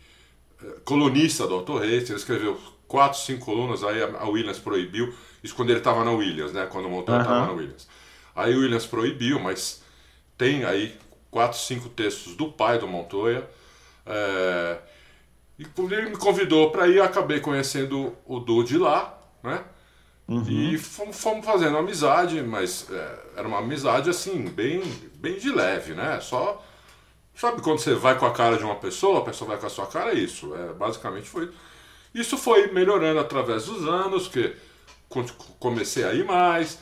[SPEAKER 3] colunista do Auto Race, ele escreveu quatro, cinco colunas, aí a Williams proibiu, isso quando ele estava na Williams, né? Quando o Montoya estava uhum. na Williams. Aí o Williams proibiu, mas tem aí quatro, cinco textos do pai do Montoya. É, e ele me convidou para ir, acabei conhecendo o Dude lá, né? Uhum. E fomos, fomos, fazendo amizade, mas é, era uma amizade assim, bem, bem de leve, né? Só. Sabe quando você vai com a cara de uma pessoa, a pessoa vai com a sua cara, é isso. É, basicamente foi. Isso foi melhorando através dos anos, que comecei a ir mais.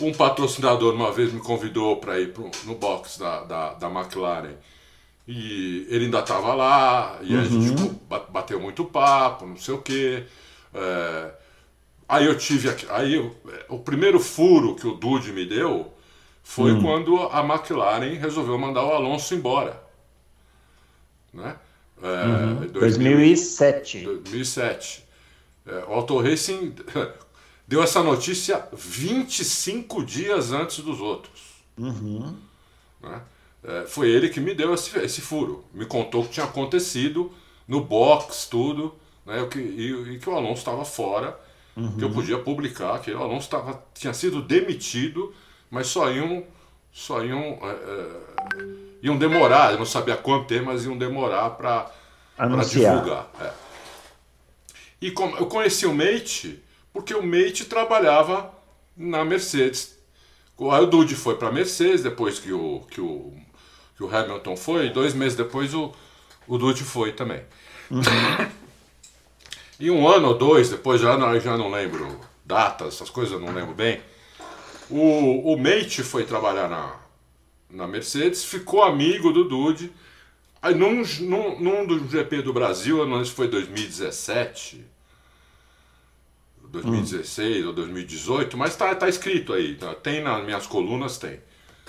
[SPEAKER 3] Um patrocinador uma vez me convidou para ir pro, no box da, da, da McLaren. E ele ainda estava lá, e uhum. a gente uhum. tipo, bateu muito papo, não sei o quê. É, Aí eu tive. Aí o primeiro furo que o Dude me deu foi hum. quando a McLaren resolveu mandar o Alonso embora. Né?
[SPEAKER 2] É, uhum. 2007.
[SPEAKER 3] 2007. É, o Auto Racing deu essa notícia 25 dias antes dos outros.
[SPEAKER 2] Uhum.
[SPEAKER 3] Né? É, foi ele que me deu esse, esse, furo. Me contou o que tinha acontecido no box, tudo, né? que, e, e que o Alonso estava fora uhum. que eu podia publicar que o Alonso tava, tinha sido demitido, mas só iam, só iam, é, é, iam demorar, eu não sabia quanto tempo, mas iam demorar para divulgar. É. E como, eu conheci o Mate porque o Mate trabalhava na Mercedes. Aí o Dude foi para a Mercedes, depois que o, que, o, que o Hamilton foi, e dois meses depois o, o Dude foi também. Uhum. E um ano ou dois depois, já não, já não lembro datas, essas coisas eu não lembro bem, o, o Mate foi trabalhar na, na Mercedes, ficou amigo do Dude. Aí num, num, num do GP do Brasil, eu não sei se foi 2017, 2016 hum. ou 2018, mas tá, tá escrito aí, tá, tem nas minhas colunas, tem.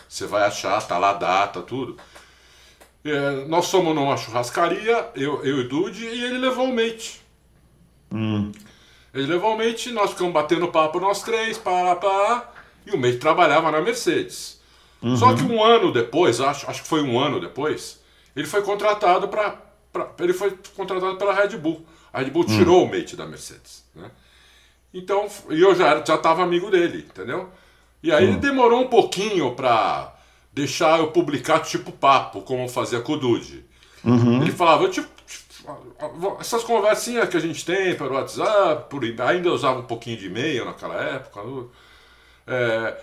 [SPEAKER 3] Você vai achar, tá lá a data, tudo. É, nós fomos numa churrascaria, eu, eu e o Dude, e ele levou o Mate.
[SPEAKER 2] Hum.
[SPEAKER 3] Ele levou o Mate, nós ficamos batendo papo nós três, para, para, e o Mate trabalhava na Mercedes. Uhum. Só que um ano depois, acho, acho que foi um ano depois, ele foi contratado para ele foi contratado pela Red Bull. A Red Bull uhum. tirou o Mate da Mercedes, né? Então, e eu já já estava amigo dele, entendeu? E aí uhum. ele demorou um pouquinho para deixar eu publicar tipo papo, como fazia com o Dude.
[SPEAKER 2] Uhum.
[SPEAKER 3] Ele falava, eu tipo essas conversinhas que a gente tem pelo WhatsApp, por, ainda usava um pouquinho de e-mail naquela época. É,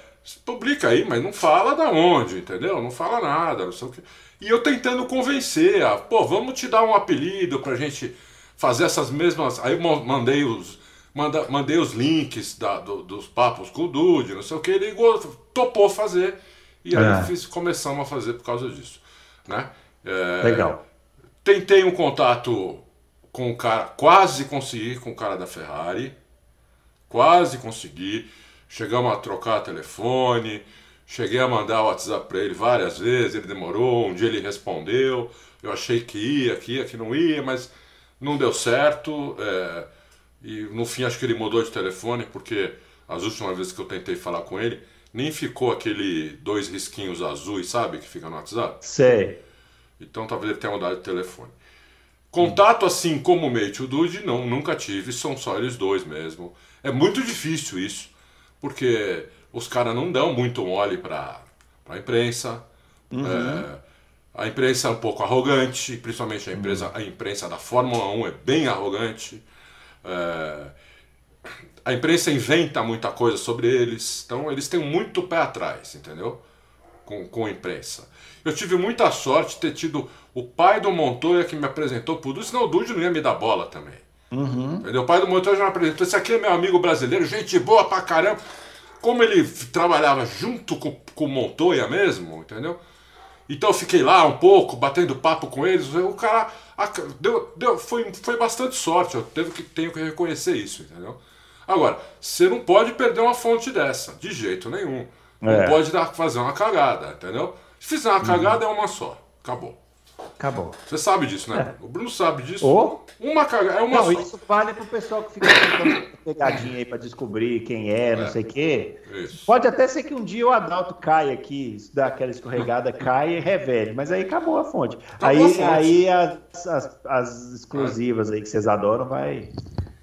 [SPEAKER 3] publica aí, mas não fala da onde, entendeu? Não fala nada, não sei o que. E eu tentando convencer, a, pô, vamos te dar um apelido pra gente fazer essas mesmas. Aí eu mandei os, manda, mandei os links da, do, dos papos com o Dude, não sei o que, ele topou fazer. E aí é. fiz, começamos a fazer por causa disso. Né?
[SPEAKER 2] É, Legal.
[SPEAKER 3] Tentei um contato com o cara, quase consegui com o cara da Ferrari, quase consegui. Chegamos a trocar telefone, cheguei a mandar o WhatsApp para ele várias vezes, ele demorou, um dia ele respondeu, eu achei que ia, que ia, que não ia, mas não deu certo. É, e no fim acho que ele mudou de telefone, porque as últimas vezes que eu tentei falar com ele, nem ficou aquele dois risquinhos azuis, sabe, que fica no WhatsApp?
[SPEAKER 2] Sei.
[SPEAKER 3] Então talvez ele tenha mudado de telefone. Contato assim como o Mate e o Dude, não, nunca tive, são só eles dois mesmo. É muito difícil isso, porque os caras não dão muito mole pra, pra imprensa. Uhum. É, a imprensa é um pouco arrogante, principalmente a, empresa, a imprensa da Fórmula 1 é bem arrogante. É, a imprensa inventa muita coisa sobre eles, então eles têm muito pé atrás, entendeu? Com, com a imprensa. Eu tive muita sorte de ter tido o pai do Montoya que me apresentou pro Dude, senão o Dude não ia me dar bola também.
[SPEAKER 2] Uhum.
[SPEAKER 3] Entendeu? O pai do Montoya já me apresentou. Esse aqui é meu amigo brasileiro, gente boa pra caramba. Como ele trabalhava junto com, com o Montoya mesmo, entendeu? Então eu fiquei lá um pouco, batendo papo com eles. O cara deu, deu, foi, foi bastante sorte, eu tenho que, tenho que reconhecer isso, entendeu? Agora, você não pode perder uma fonte dessa, de jeito nenhum. Não é. pode dar, fazer uma cagada, entendeu? Se fizer uma cagada, uhum. é uma só. Acabou.
[SPEAKER 2] Acabou.
[SPEAKER 3] Você sabe disso, né? É. O Bruno sabe disso.
[SPEAKER 2] Ou...
[SPEAKER 3] Uma cagada, é uma não, só.
[SPEAKER 2] Isso vale pro pessoal que fica tentando pegadinha aí pra descobrir quem é, não é. sei o quê. Isso. Pode até ser que um dia o Adalto caia aqui, dá aquela escorregada, caia e revele, mas aí acabou a fonte. Acabou aí a fonte. aí as, as, as exclusivas aí que vocês adoram vai,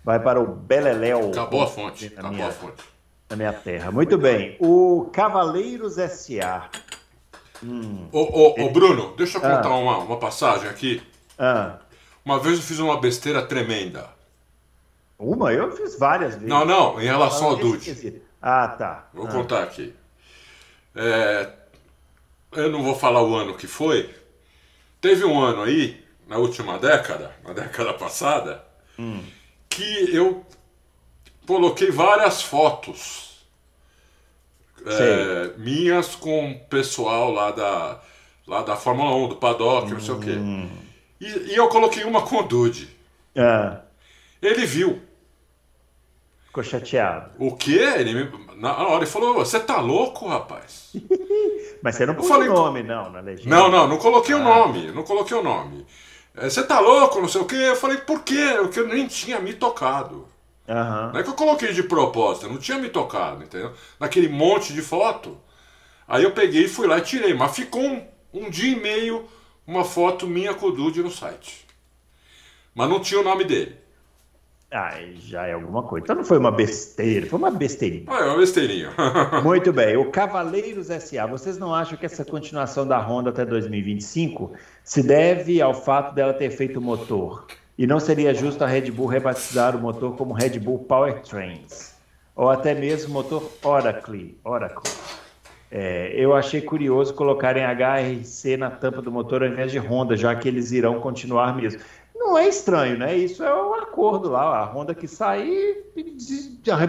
[SPEAKER 2] vai para o Beleléu.
[SPEAKER 3] Acabou a fonte. Acabou minha, a fonte.
[SPEAKER 2] Na minha terra. Muito bem. O Cavaleiros S.A.
[SPEAKER 3] Hum. Ô, ô, ô, Bruno, deixa eu contar ah. uma, uma passagem aqui.
[SPEAKER 2] Ah.
[SPEAKER 3] Uma vez eu fiz uma besteira tremenda.
[SPEAKER 2] Uma? Eu fiz várias vezes.
[SPEAKER 3] Não, não, em relação ao Dude.
[SPEAKER 2] Ah, tá.
[SPEAKER 3] Vou
[SPEAKER 2] ah.
[SPEAKER 3] contar aqui. É, eu não vou falar o ano que foi. Teve um ano aí, na última década, na década passada,
[SPEAKER 2] hum.
[SPEAKER 3] que eu coloquei várias fotos é, minhas com o pessoal lá da, lá da Fórmula 1, do paddock, hum. não sei o quê. Hum. E, e, eu coloquei uma com o Dude.
[SPEAKER 2] Ah.
[SPEAKER 3] Ele viu.
[SPEAKER 2] Ficou chateado.
[SPEAKER 3] O quê? Ele me, na hora ele falou: Você tá louco, rapaz?
[SPEAKER 2] Mas você não pôs o nome, não, na legenda.
[SPEAKER 3] Não, não, não coloquei ah. o nome. Não coloquei o nome. É, você tá louco, não sei o quê. Eu falei: Por quê? Porque eu nem tinha me tocado.
[SPEAKER 2] Uhum.
[SPEAKER 3] Não é que eu coloquei de propósito, eu não tinha me tocado, entendeu? Naquele monte de foto. Aí eu peguei e fui lá e tirei. Mas ficou um, um dia e meio uma foto minha com o Dude no site. Mas não tinha o nome dele.
[SPEAKER 2] Ah, já é alguma coisa. Então não foi uma besteira, foi uma besteirinha.
[SPEAKER 3] Ah, é uma besteirinha.
[SPEAKER 2] Muito bem. O Cavaleiros SA, vocês não acham que essa continuação da Honda até 2025 se deve ao fato dela ter feito o motor e não seria justo a Red Bull rebatizar o motor como Red Bull Powertrains, ou até mesmo motor Oracle. Oracle. É, eu achei curioso colocarem HRC na tampa do motor ao invés de Honda, já que eles irão continuar mesmo. Não é estranho, né? Isso é um acordo lá. A Honda que sair,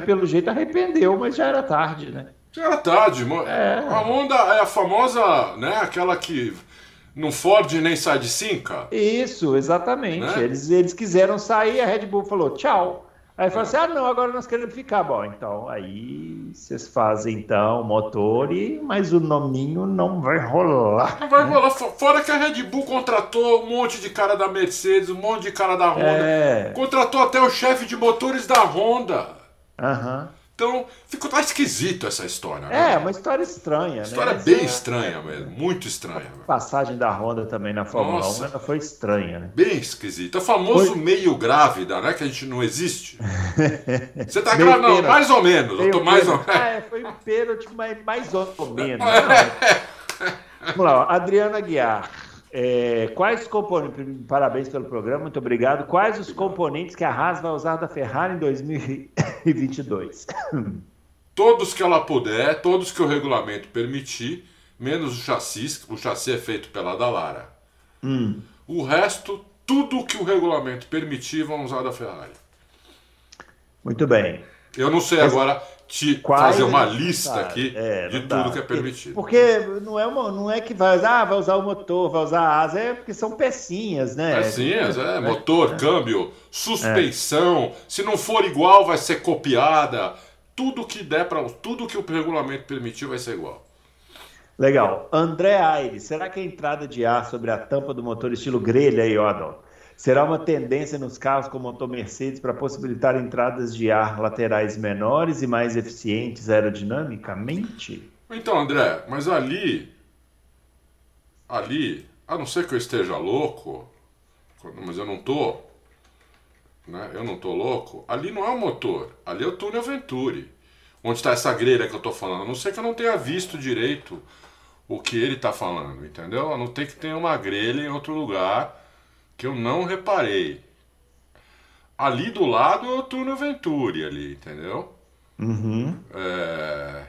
[SPEAKER 2] pelo jeito arrependeu, mas já era tarde, né?
[SPEAKER 3] Já era tarde. É. A Honda é a famosa, né? Aquela que no Ford nem sai de Cinca?
[SPEAKER 2] Isso, exatamente. Né? Eles, eles quiseram sair, a Red Bull falou tchau. Aí falou é. assim: ah, não, agora nós queremos ficar. Bom, então aí vocês fazem então motor, e, mas o nominho não vai rolar.
[SPEAKER 3] Não vai rolar. Fora que a Red Bull contratou um monte de cara da Mercedes, um monte de cara da Honda. É... Contratou até o chefe de motores da Honda.
[SPEAKER 2] Aham. Uhum.
[SPEAKER 3] Então, ficou tá esquisito essa história. Né?
[SPEAKER 2] É, uma história estranha,
[SPEAKER 3] história
[SPEAKER 2] né?
[SPEAKER 3] bem é... estranha mesmo, muito estranha. A
[SPEAKER 2] passagem da Honda também na Fórmula Nossa, 1 ela foi estranha, né?
[SPEAKER 3] Bem esquisita. O famoso foi... meio grávida, né? Que a gente não existe. Você tá grávida? Não, mais ou menos.
[SPEAKER 2] Meio
[SPEAKER 3] eu tô mais ou
[SPEAKER 2] menos. Ah, é, foi um pênalti, mas mais ou menos. Vamos lá, Adriana Guiar. É, quais componentes, parabéns pelo programa, muito obrigado. Quais os componentes que a Haas vai usar da Ferrari em 2022?
[SPEAKER 3] Todos que ela puder, todos que o regulamento permitir, menos o chassi, o chassi é feito pela Dallara.
[SPEAKER 2] Hum.
[SPEAKER 3] O resto, tudo que o regulamento permitir, vão usar da Ferrari.
[SPEAKER 2] Muito bem.
[SPEAKER 3] Eu não sei agora te Quais fazer uma lista aqui é, de tudo dá. que é permitido.
[SPEAKER 2] Porque não é, uma, não é que vai usar, ah, vai usar o motor, vai usar a asa, é porque são pecinhas, né?
[SPEAKER 3] Pecinhas, é, é motor, é. câmbio, suspensão. Se não for igual, vai ser copiada. Tudo que der para, tudo que o regulamento permitir vai ser igual.
[SPEAKER 2] Legal. André Aires, será que a entrada de ar sobre a tampa do motor estilo grelha aí, eu adoro? Será uma tendência nos carros com motor Mercedes para possibilitar entradas de ar laterais menores e mais eficientes aerodinamicamente?
[SPEAKER 3] Então, André, mas ali, ali, a não ser que eu esteja louco, mas eu não tô, né? Eu não tô louco. Ali não é o motor, ali é o túnel Venturi. Onde está essa grelha que eu tô falando? A não ser que eu não tenha visto direito o que ele tá falando, entendeu? A não ter que ter uma grelha em outro lugar que eu não reparei. Ali do lado é o túnel Venturi ali, entendeu?
[SPEAKER 2] Uhum.
[SPEAKER 3] É...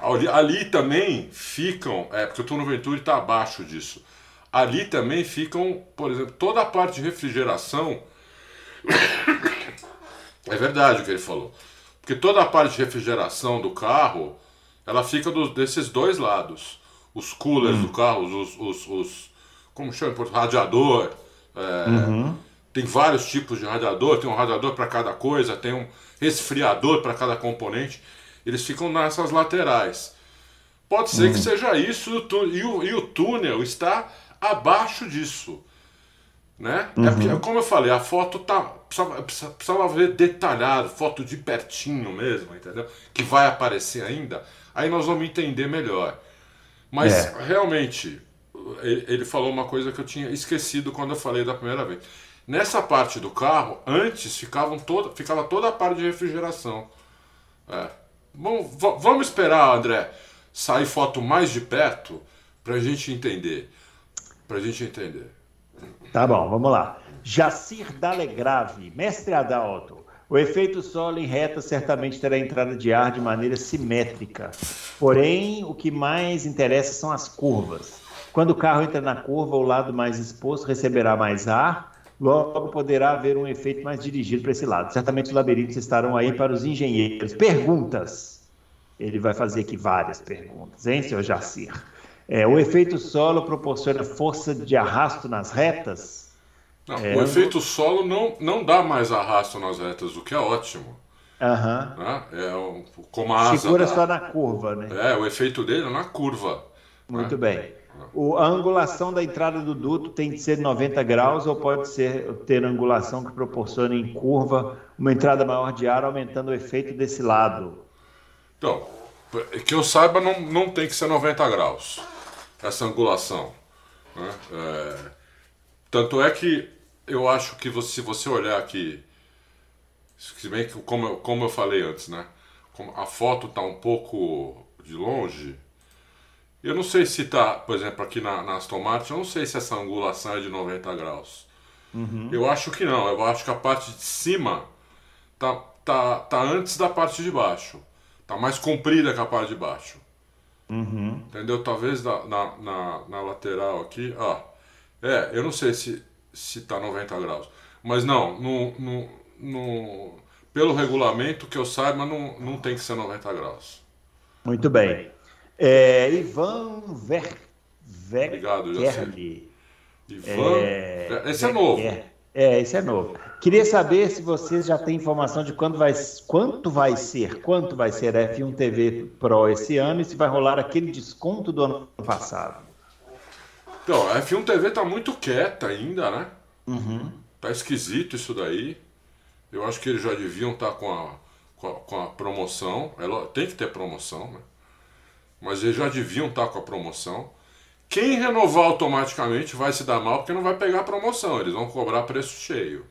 [SPEAKER 3] Ali, ali, também ficam, é porque o túnel Venturi está abaixo disso. Ali também ficam, por exemplo, toda a parte de refrigeração. é verdade o que ele falou. Porque toda a parte de refrigeração do carro, ela fica do, desses dois lados. Os coolers hum. do carro, os, os, os, como chama, radiador. É, uhum. Tem vários tipos de radiador, tem um radiador para cada coisa, tem um resfriador para cada componente. Eles ficam nessas laterais. Pode ser que hum. seja isso e o, e o túnel está abaixo disso. Né? É uhum. É porque, como eu falei, a foto tá. Precisava, precisava ver detalhado, foto de pertinho mesmo, entendeu? Que vai aparecer ainda. Aí nós vamos entender melhor. Mas é. realmente, ele, falou uma coisa que eu tinha esquecido quando eu falei da primeira vez. Nessa parte do carro, antes ficavam toda, ficava toda a parte de refrigeração. É. Bom, vamos esperar, André, sair foto mais de perto para a gente entender. Para a gente entender.
[SPEAKER 2] Tá bom, vamos lá. Jacir Dalegrave, mestre Adalto. O efeito solo em reta certamente terá entrada de ar de maneira simétrica. Porém, o que mais interessa são as curvas. Quando o carro entra na curva, o lado mais exposto receberá mais ar logo poderá haver um efeito mais dirigido para esse lado. Certamente os labirintos estarão aí para os engenheiros. Perguntas. Ele vai fazer aqui várias perguntas, hein, senhor Jacir? É, o efeito solo proporciona força de arrasto nas retas?
[SPEAKER 3] Não, é, o efeito solo não, não dá mais arrasto nas retas, o que é ótimo.
[SPEAKER 2] Aham.
[SPEAKER 3] Né? É, como a asa.
[SPEAKER 2] Segura só na curva, né?
[SPEAKER 3] É, o efeito dele é na curva.
[SPEAKER 2] Muito né? bem. O, a angulação da entrada do duto tem de ser 90 graus ou pode ser ter angulação que proporcione em curva uma entrada maior de ar, aumentando o efeito desse lado.
[SPEAKER 3] Então, que eu saiba, não, não tem que ser 90 graus essa angulação. Né? É, tanto é que eu acho que você, se você olhar aqui, se bem que como, como eu falei antes, né? a foto está um pouco de longe, eu não sei se tá, por exemplo, aqui na, na Aston Martin, eu não sei se essa angulação é de 90 graus. Uhum. Eu acho que não. Eu acho que a parte de cima tá, tá, tá antes da parte de baixo. Tá mais comprida que a parte de baixo.
[SPEAKER 2] Uhum.
[SPEAKER 3] Entendeu? Talvez na, na, na, na lateral aqui. Ah, é, eu não sei se, se tá 90 graus. Mas não, no, no, no, pelo regulamento que eu saiba, não, não tem que ser 90 graus.
[SPEAKER 2] Muito bem. É, Ivan Ver,
[SPEAKER 3] Ver Obrigado,
[SPEAKER 2] Ivan.
[SPEAKER 3] É, esse é novo.
[SPEAKER 2] É, é, esse é novo. Queria saber se vocês já têm informação de quando vai, quanto vai ser, quanto vai ser a F1 TV Pro esse ano e se vai rolar aquele desconto do ano passado.
[SPEAKER 3] Então, a F1 TV tá muito quieta ainda, né?
[SPEAKER 2] Uhum.
[SPEAKER 3] Tá esquisito isso daí. Eu acho que eles já deviam estar tá com, a, com, a, com a promoção. Ela, tem que ter promoção, né? mas eles já deviam estar com a promoção. Quem renovar automaticamente vai se dar mal porque não vai pegar a promoção, eles vão cobrar preço cheio.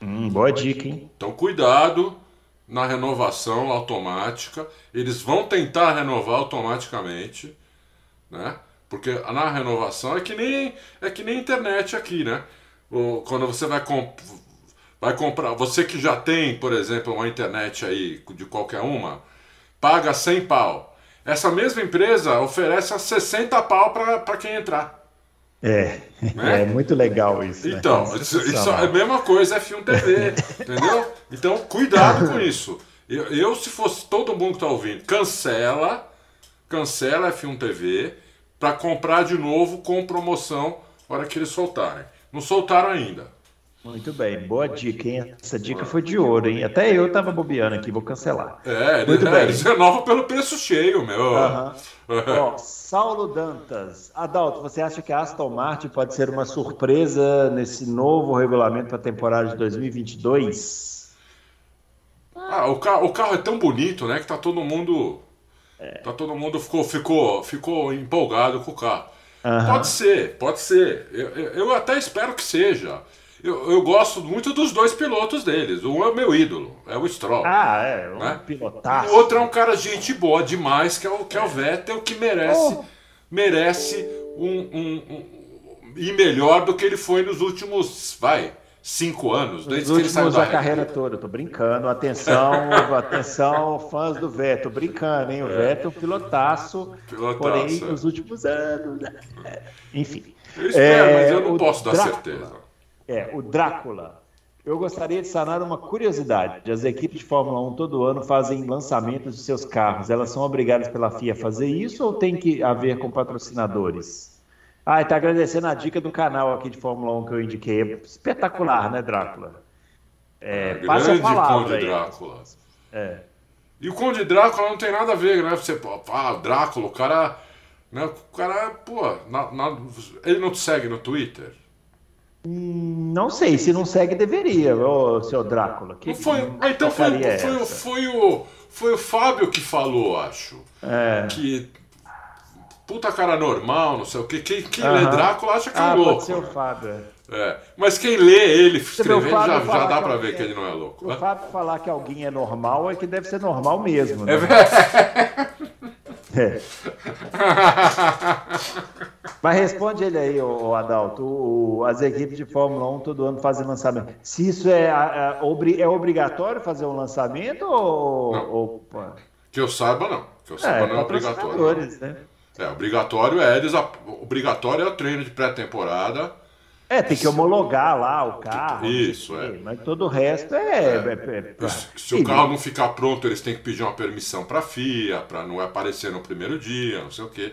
[SPEAKER 2] Hum, boa dica, hein?
[SPEAKER 3] Então cuidado na renovação automática. Eles vão tentar renovar automaticamente, né? Porque na renovação é que nem é que nem internet aqui, né? Quando você vai, comp vai comprar, você que já tem, por exemplo, uma internet aí de qualquer uma, paga 100 pau. Essa mesma empresa oferece a 60 pau para quem entrar.
[SPEAKER 2] É, né? é muito legal isso.
[SPEAKER 3] Né? Então, né? isso, isso, é a mesma coisa F1 TV, entendeu? Então, cuidado com isso. Eu, eu, se fosse todo mundo que está ouvindo, cancela, cancela F1 TV para comprar de novo com promoção na hora que eles soltarem. Não soltaram ainda.
[SPEAKER 2] Muito bem, boa dica, hein? Essa dica foi de ouro, hein? Até eu tava bobeando aqui, vou cancelar.
[SPEAKER 3] É, Muito é, bem. eles renovam pelo preço cheio, meu. Uhum.
[SPEAKER 2] Ó, Saulo Dantas. Adalto, você acha que a Aston Martin pode ser uma surpresa nesse novo regulamento para a temporada de 2022?
[SPEAKER 3] Ah, o carro, o carro é tão bonito, né, que tá todo mundo... É. Tá todo mundo ficou, ficou, ficou empolgado com o carro. Uhum. Pode ser, pode ser. Eu, eu até espero que seja. Eu, eu, gosto muito dos dois pilotos deles. Um é o meu ídolo, é o Stroll.
[SPEAKER 2] Ah, é, um né? pilotaço.
[SPEAKER 3] O outro é um cara gente boa demais, que é o, que é o Vettel, que merece, oh. merece um, um, um, ir melhor do que ele foi nos últimos, vai, cinco anos,
[SPEAKER 2] desde que ele saiu da carreira toda. Tô brincando. Atenção, atenção, fãs do Vettel. Brincando, hein? O é. Vettel, pilotaço. pilotaço porém, é. nos últimos anos. Né? Enfim.
[SPEAKER 3] Eu espero, é, mas eu não posso dar Drácula, certeza.
[SPEAKER 2] É, o Drácula. Eu gostaria de sanar uma curiosidade. As equipes de Fórmula 1 todo ano fazem lançamentos de seus carros. Elas são obrigadas pela FIA a fazer isso ou tem que haver com patrocinadores? Ah, está agradecendo a dica do canal aqui de Fórmula 1 que eu indiquei. Espetacular, né, Drácula?
[SPEAKER 3] É, é passa a palavra Conde Drácula. É. E o Conde Drácula não tem nada a ver, né? Você, ah, Drácula, o cara. Né, o cara, pô, na, na, ele não te segue no Twitter?
[SPEAKER 2] Hum, não sei, se não segue, deveria, ô seu Drácula.
[SPEAKER 3] Que, foi, ah, então foi, foi, foi, o, foi o Fábio que falou, acho. É. Que puta cara normal, não sei o que. Quem, quem lê Drácula acha que é ah, louco. Pode
[SPEAKER 2] ser o Fábio.
[SPEAKER 3] É. é. Mas quem lê ele escrevendo já, já dá pra ver que ele não é louco.
[SPEAKER 2] O Fábio falar que alguém é normal é que deve ser normal mesmo.
[SPEAKER 3] Né? É.
[SPEAKER 2] é. Mas responde ele aí, o Adalto. O, as equipes de Fórmula 1 todo ano fazem lançamento. Se isso é, é, é obrigatório fazer um lançamento ou, ou...
[SPEAKER 3] Que eu saiba, não. Que eu saiba, é, não é obrigatório. Né? É, obrigatório é, eles, obrigatório é o treino de pré-temporada.
[SPEAKER 2] É, tem que homologar lá o carro.
[SPEAKER 3] Isso, é.
[SPEAKER 2] Mas todo o resto é. é. é,
[SPEAKER 3] é se, se o carro não ficar pronto, eles têm que pedir uma permissão para a FIA, para não aparecer no primeiro dia, não sei o quê.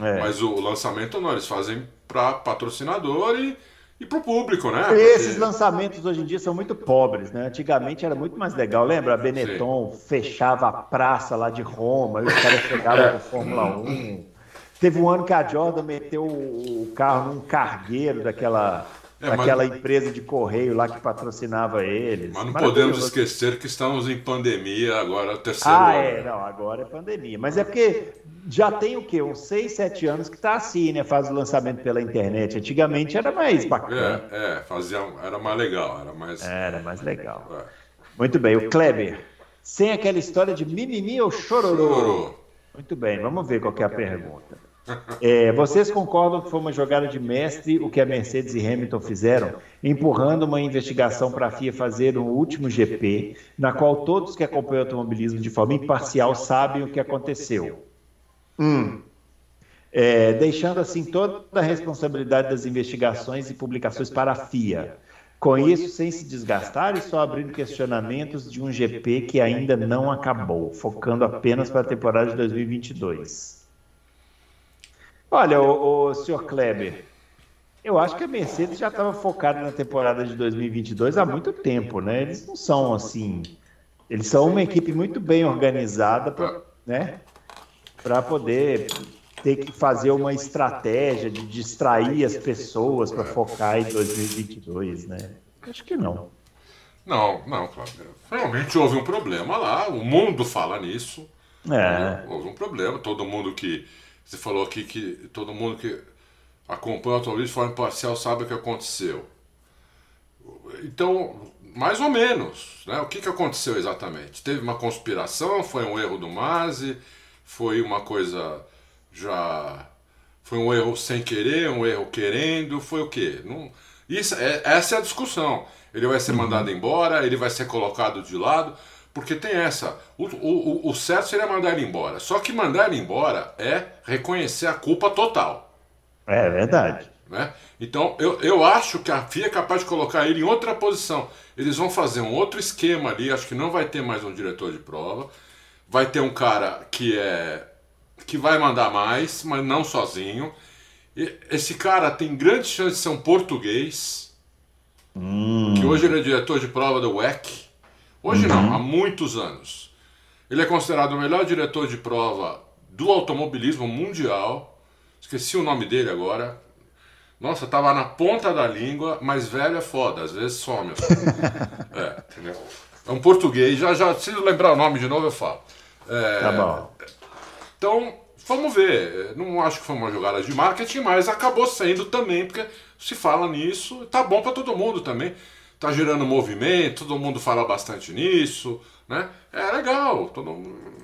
[SPEAKER 3] É. Mas o lançamento não, eles fazem para patrocinador e, e para o público, né? Porque...
[SPEAKER 2] Esses lançamentos hoje em dia são muito pobres, né? Antigamente era muito mais legal. Lembra? A Benetton Sim. fechava a praça lá de Roma, e os caras chegavam com Fórmula 1. Teve um ano que a Jordan meteu o carro num cargueiro daquela, é, daquela mas... empresa de correio lá que patrocinava eles.
[SPEAKER 3] Mas não podemos esquecer que estamos em pandemia agora, o terceiro
[SPEAKER 2] ah,
[SPEAKER 3] ano. Ah,
[SPEAKER 2] é, não, agora é pandemia. Mas é porque já tem o quê? Uns 6, 7 anos que está assim, né? Faz o lançamento pela internet. Antigamente era mais bacana.
[SPEAKER 3] É, é fazia, era mais legal, era mais.
[SPEAKER 2] Era mais legal. É. Muito bem, o Kleber. Sem aquela história de mimimi ou chororô. chororô. Muito bem, vamos ver qual é a pergunta. É, vocês concordam que foi uma jogada de mestre o que a Mercedes e Hamilton fizeram, empurrando uma investigação para a FIA fazer um último GP, na qual todos que acompanham o automobilismo de forma imparcial sabem o que aconteceu? Hum. É, deixando assim toda a responsabilidade das investigações e publicações para a FIA. Com isso, sem se desgastar e só abrindo questionamentos de um GP que ainda não acabou, focando apenas para a temporada de 2022. Olha, o, o senhor Kleber, eu acho que a Mercedes já estava focada na temporada de 2022 há muito tempo, né? Eles não são assim. Eles são uma equipe muito bem organizada, pra, né? Para poder ter que fazer uma estratégia de distrair as pessoas para focar em 2022, né? Acho que não.
[SPEAKER 3] Não, não, claro. Realmente houve um problema lá, o mundo fala nisso. É. Houve um problema, todo mundo que você falou aqui que todo mundo que acompanha o automobilismo de forma imparcial sabe o que aconteceu. Então, mais ou menos, né? O que, que aconteceu exatamente? Teve uma conspiração? Foi um erro do Masi? Foi uma coisa já... Foi um erro sem querer, um erro querendo? Foi o quê? Não... Isso, é, essa é a discussão. Ele vai ser uhum. mandado embora, ele vai ser colocado de lado. Porque tem essa. O, o, o certo seria mandar ele embora. Só que mandar ele embora é reconhecer a culpa total.
[SPEAKER 2] É verdade.
[SPEAKER 3] Né? Então, eu, eu acho que a FIA é capaz de colocar ele em outra posição. Eles vão fazer um outro esquema ali. Acho que não vai ter mais um diretor de prova. Vai ter um cara que é. que vai mandar mais, mas não sozinho. E esse cara tem grande chance de ser um português. Hum. Que hoje ele é diretor de prova do WEC. Hoje uhum. não, há muitos anos. Ele é considerado o melhor diretor de prova do automobilismo mundial. Esqueci o nome dele agora. Nossa, tava na ponta da língua, mas velho é foda, às vezes some. é, entendeu? É um português, já já preciso lembrar o nome de novo, eu falo. É,
[SPEAKER 2] tá bom.
[SPEAKER 3] Então, Vamos ver. Não acho que foi uma jogada de marketing, mas acabou sendo também, porque se fala nisso, tá bom para todo mundo também. Tá gerando movimento, todo mundo fala bastante nisso, né? É legal, todo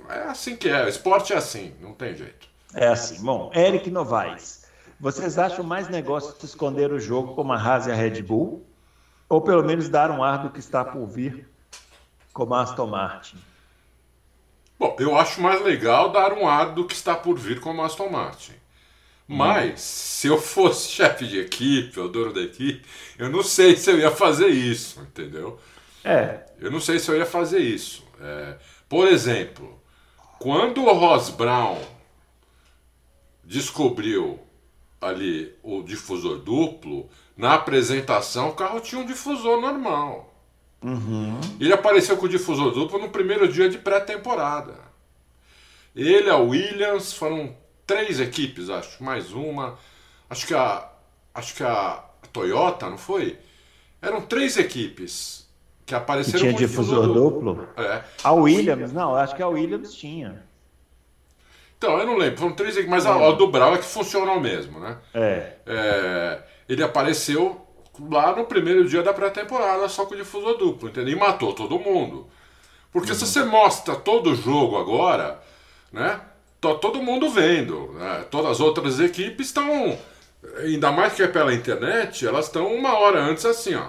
[SPEAKER 3] é assim que é. Esporte é assim, não tem jeito.
[SPEAKER 2] É assim. Bom, Eric Novaes, vocês acham mais negócio de esconder o jogo como a Haas e a Red Bull? Ou pelo menos dar um ar do que está por vir como a Aston Martin?
[SPEAKER 3] Bom, eu acho mais legal dar um ar do que está por vir como a Aston Martin. Mas, hum. se eu fosse chefe de equipe, ou dono da equipe, eu não sei se eu ia fazer isso, entendeu?
[SPEAKER 2] É.
[SPEAKER 3] Eu não sei se eu ia fazer isso. É, por exemplo, quando o Ross Brown descobriu ali o difusor duplo, na apresentação o carro tinha um difusor normal.
[SPEAKER 2] Uhum.
[SPEAKER 3] Ele apareceu com o difusor duplo no primeiro dia de pré-temporada. Ele, a Williams, foram três equipes, acho, mais uma. Acho que a, acho que a Toyota, não foi? Eram três equipes que apareceram
[SPEAKER 2] que tinha difusor, difusor duplo.
[SPEAKER 3] duplo. É.
[SPEAKER 2] A Williams, não, acho que a Williams tinha.
[SPEAKER 3] Então, eu não lembro, foram três equipes, mas a, a do Brau é que funcionou mesmo, né?
[SPEAKER 2] É.
[SPEAKER 3] é ele apareceu lá no primeiro dia da pré-temporada só com o difusor duplo, entendeu? E matou todo mundo. Porque uhum. se você mostra todo o jogo agora, né? Tá todo mundo vendo. Né? Todas as outras equipes estão, ainda mais que é pela internet, elas estão uma hora antes assim, ó.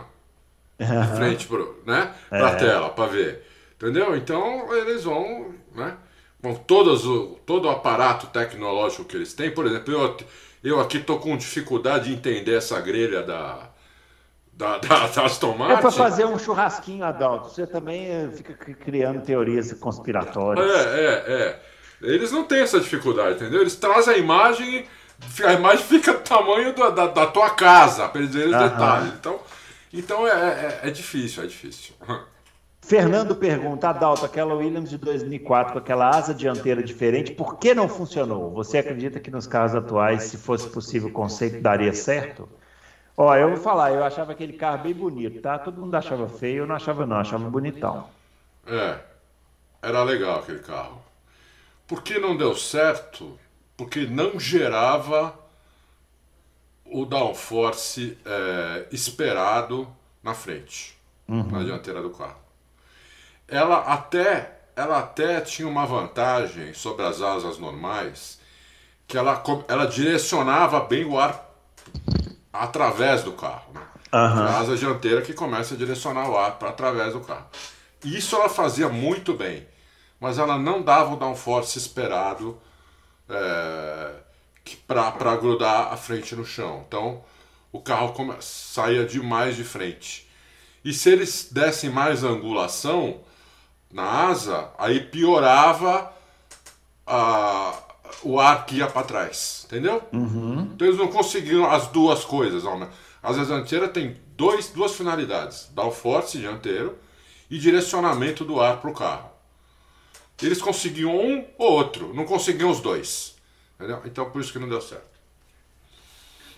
[SPEAKER 3] De frente pro, né? pra é. tela, para ver. Entendeu? Então eles vão, né? Com todos o, todo o aparato tecnológico que eles têm. Por exemplo, eu, eu aqui tô com dificuldade de entender essa grelha da, da, da, das tomates.
[SPEAKER 2] É para fazer um churrasquinho, Adalto. Você também eh, fica criando teorias conspiratórias.
[SPEAKER 3] É, é, é. Eles não têm essa dificuldade, entendeu? Eles trazem a imagem, a imagem fica do tamanho da, da, da tua casa, para eles verem os detalhes. Então, então é, é, é difícil, é difícil.
[SPEAKER 2] Fernando pergunta, Adalto, aquela Williams de 2004 com aquela asa dianteira diferente, por que não funcionou? Você acredita que nos carros atuais, se fosse possível o conceito, daria certo? Ó, eu vou falar, eu achava aquele carro bem bonito, tá? Todo mundo achava feio, eu não achava não, achava bonitão.
[SPEAKER 3] É, era legal aquele carro. Por que não deu certo? Porque não gerava o downforce é, esperado na frente, uhum. na dianteira do carro. Ela até, ela até tinha uma vantagem sobre as asas normais, que ela, ela direcionava bem o ar através do carro. Né?
[SPEAKER 2] Uhum.
[SPEAKER 3] A asa dianteira que começa a direcionar o ar para através do carro. Isso ela fazia muito bem, mas ela não dava o downforce esperado é, para grudar a frente no chão. Então o carro come, saía demais de frente. E se eles dessem mais angulação na asa, aí piorava a, o ar que ia para trás, entendeu?
[SPEAKER 2] Uhum.
[SPEAKER 3] Então eles não conseguiram as duas coisas. Ó, né? As dianteiras tem dois, duas finalidades: downforce dianteiro e direcionamento do ar para o carro. Eles conseguiam um ou outro, não conseguiam os dois. Entendeu? Então por isso que não deu certo.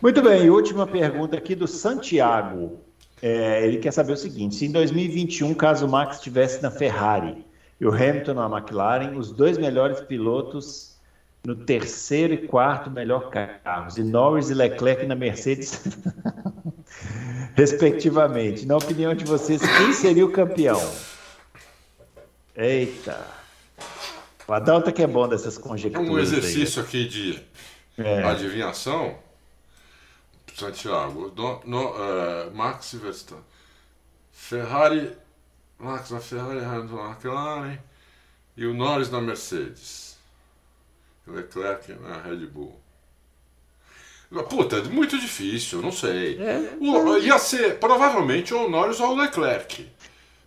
[SPEAKER 2] Muito bem, última pergunta aqui do Santiago. É, ele quer saber o seguinte: se em 2021, caso o Max estivesse na Ferrari e o Hamilton na McLaren, os dois melhores pilotos no terceiro e quarto melhor carros, e Norris e Leclerc na Mercedes, respectivamente. Na opinião de vocês, quem seria o campeão? Eita! O Adalto que é bom dessas conjecturas.
[SPEAKER 3] Um exercício aí. aqui de é. adivinhação. Santiago, no, no, uh, Max Verstappen, Ferrari, Max na Ferrari, Hamilton na McLaren e o Norris na Mercedes. Leclerc na Red Bull. Puta, muito difícil, não sei. É, o, ia ser provavelmente o Norris ou o Leclerc. Né?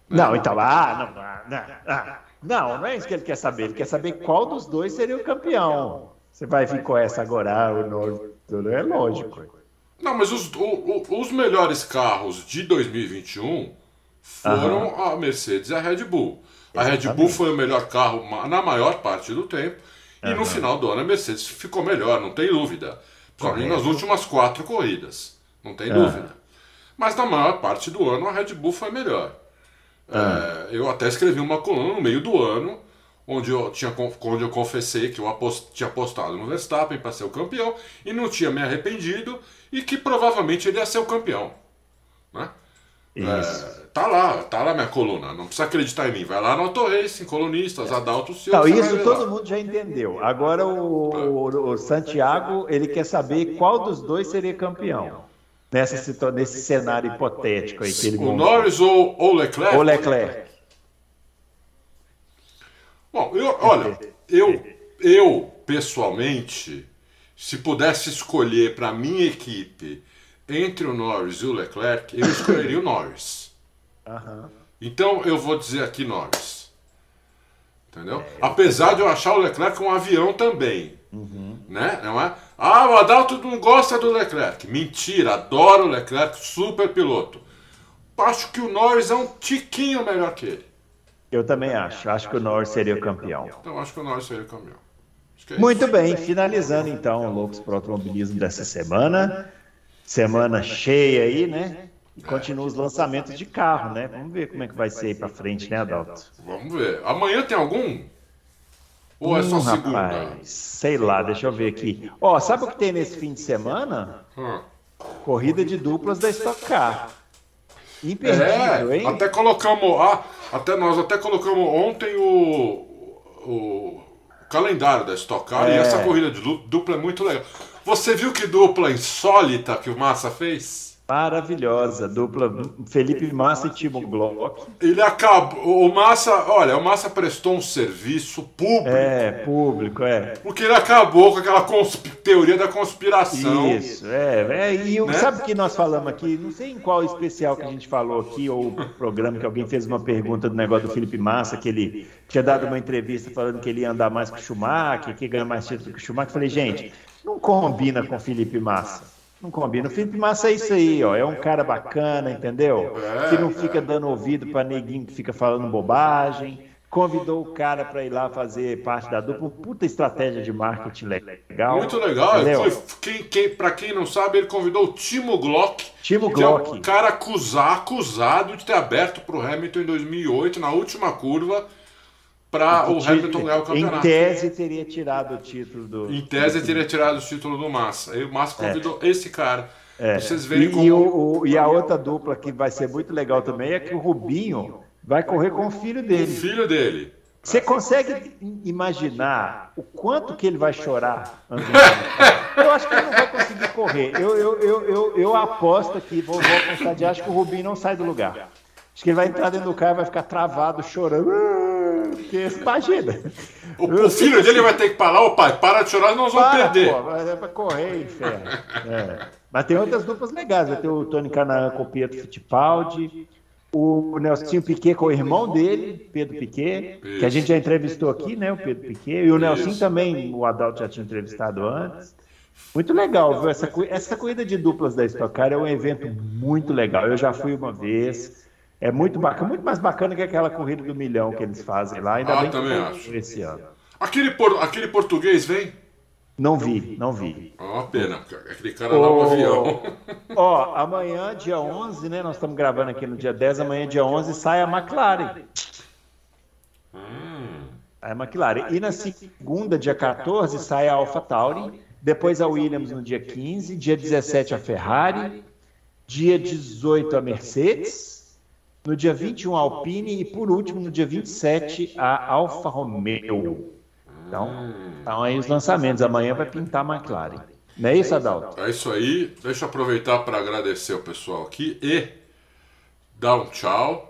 [SPEAKER 2] Não, então, ah, não, ah, não, ah, não, não é isso que ele quer saber. Ele quer saber qual dos dois seria o campeão. Você vai vir com essa agora, ah, o Norris, é lógico.
[SPEAKER 3] Não, mas os, o, os melhores carros de 2021 foram a Mercedes e a Red Bull. A Red Bull foi o melhor carro na maior parte do tempo e no final do ano a Mercedes ficou melhor, não tem dúvida. Principalmente nas últimas quatro corridas, não tem dúvida. Mas na maior parte do ano a Red Bull foi melhor. É, eu até escrevi uma coluna no meio do ano onde eu, tinha, onde eu confessei que eu apost, tinha apostado no Verstappen para ser o campeão e não tinha me arrependido e que provavelmente ele ia ser o campeão. Né? É, tá lá, tá lá minha coluna. Não precisa acreditar em mim. Vai lá no Auto Racing, colunistas, Adalto Silva.
[SPEAKER 2] Não, isso todo mundo já entendeu. Agora o, o, o, Santiago ele quer saber qual dos dois seria campeão. Nessa, nesse cenário hipotético aí que ele
[SPEAKER 3] O Norris ou o Leclerc?
[SPEAKER 2] O Leclerc.
[SPEAKER 3] Bom, eu, olha, eu, eu pessoalmente, se pudesse escolher para minha equipe entre o Norris e o Leclerc, eu escolheria o Norris. Uhum. Então eu vou dizer aqui Norris. Entendeu? É, Apesar de eu achar o Leclerc um avião também. Uhum. Né? Não é? Ah, o Adalto não gosta do Leclerc. Mentira, adoro o Leclerc, super piloto. Acho que o Norris é um tiquinho melhor que ele.
[SPEAKER 2] Eu também acho. Acho que o Norris seria o campeão.
[SPEAKER 3] Então acho que o Norris seria o campeão.
[SPEAKER 2] É Muito bem, finalizando então o Loucos para o Automobilismo dessa semana. Semana cheia aí, né? E continua os lançamentos de carro, né? Vamos ver como é que vai ser aí para frente, né, Adalto?
[SPEAKER 3] Vamos ver. Amanhã tem algum? Ou é só hum, segunda? Rapaz,
[SPEAKER 2] sei lá, deixa eu ver aqui. Ó, oh, sabe o que tem nesse fim de semana? Hum. Corrida de duplas da Stock Car.
[SPEAKER 3] Imperdível, é, hein? Até colocamos, ah, até nós até colocamos ontem o, o calendário da Stock Car é. e essa corrida de dupla é muito legal. Você viu que dupla insólita que o Massa fez?
[SPEAKER 2] Maravilhosa, dupla Felipe Massa e Timo Glock.
[SPEAKER 3] Ele acabou. O Massa, olha, o Massa prestou um serviço público.
[SPEAKER 2] É, público, é.
[SPEAKER 3] Porque ele acabou com aquela teoria da conspiração.
[SPEAKER 2] Isso, é. é e né? sabe o que nós falamos aqui? Não sei em qual especial que a gente falou aqui, ou programa que alguém fez uma pergunta do negócio do Felipe Massa, que ele tinha dado uma entrevista falando que ele ia andar mais que o Schumacher, que ia ganhar mais título que o Schumacher. Eu falei, gente, não combina com o Felipe Massa. Não combina. O Felipe Massa é isso aí, ó. É um cara bacana, entendeu? Que não fica dando ouvido para neguinho que fica falando bobagem. Convidou o cara para ir lá fazer parte da dupla. Puta estratégia de marketing legal.
[SPEAKER 3] Muito legal. Foi, quem, quem, para quem não sabe, ele convidou o Timo Glock.
[SPEAKER 2] Timo Glock.
[SPEAKER 3] É um cara acusado, acusado de ter aberto para o Hamilton em 2008, na última curva para o Hamilton ganhar o campeonato.
[SPEAKER 2] Em tese teria tirado o título do.
[SPEAKER 3] Em tese teria tirado o título do Massa. Aí o Massa é. convidou é. esse cara.
[SPEAKER 2] É. Vocês verem e, como... e, o, e a outra dupla que vai ser muito legal também é que o Rubinho vai correr com o filho dele. O
[SPEAKER 3] filho dele.
[SPEAKER 2] Você consegue imaginar o quanto que ele vai chorar? Eu acho que ele não vai conseguir correr. Eu, eu, eu, eu, eu aposto aqui, vou, vou apostar de acho que o Rubinho não sai do lugar. Acho que ele vai entrar dentro do carro e vai ficar travado, chorando. Porque imagina.
[SPEAKER 3] O, o filho dele vai ter que parar, ô pai, para de chorar, nós vamos para, perder. Pô,
[SPEAKER 2] é pra correr, inferno. É. Mas tem outras duplas legais. Vai ter o Tony Canaan com o Pietro Fittipaldi, o Nelson Piquet com o irmão dele, Pedro Piquet, que a gente já entrevistou aqui, né? O Pedro Piquet. E o Nelson também, o Adalto já tinha entrevistado antes. Muito legal, viu? Essa, essa corrida de duplas da Stock Car é um evento muito legal. Eu já fui uma vez. É muito bacana, muito mais bacana que aquela corrida do milhão que eles fazem lá. Ainda
[SPEAKER 3] ah,
[SPEAKER 2] bem
[SPEAKER 3] também acho.
[SPEAKER 2] esse ano.
[SPEAKER 3] Aquele, por, aquele português vem?
[SPEAKER 2] Não vi, não vi.
[SPEAKER 3] É uma pena, aquele cara lá no avião.
[SPEAKER 2] Ó, amanhã, dia 11, né? Nós estamos gravando aqui no dia 10, amanhã, dia 11, sai a McLaren. Hum. A McLaren. E na segunda, dia 14, sai a AlphaTauri. Depois a Williams no dia 15. Dia 17, a Ferrari. Dia 18, a Mercedes. No dia 21, a Alpine e por último, no dia 27, a Alfa Romeo. Então, estão aí os lançamentos. Amanhã vai pintar a McLaren. Não é isso, Adalto?
[SPEAKER 3] É isso aí. Deixa eu aproveitar para agradecer o pessoal aqui e dar um tchau.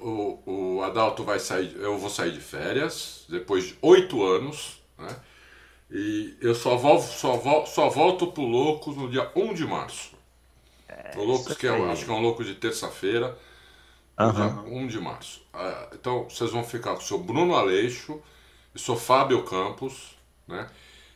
[SPEAKER 3] O, o Adalto vai sair, eu vou sair de férias depois de oito anos, né? E eu só volto, só volto, só volto pro Loucos no dia 1 de março. É, o Loucos, que é, acho que é um louco de terça-feira. Uhum. 1 de março. Ah, então vocês vão ficar com o seu Bruno Aleixo e o seu Fábio Campos, né?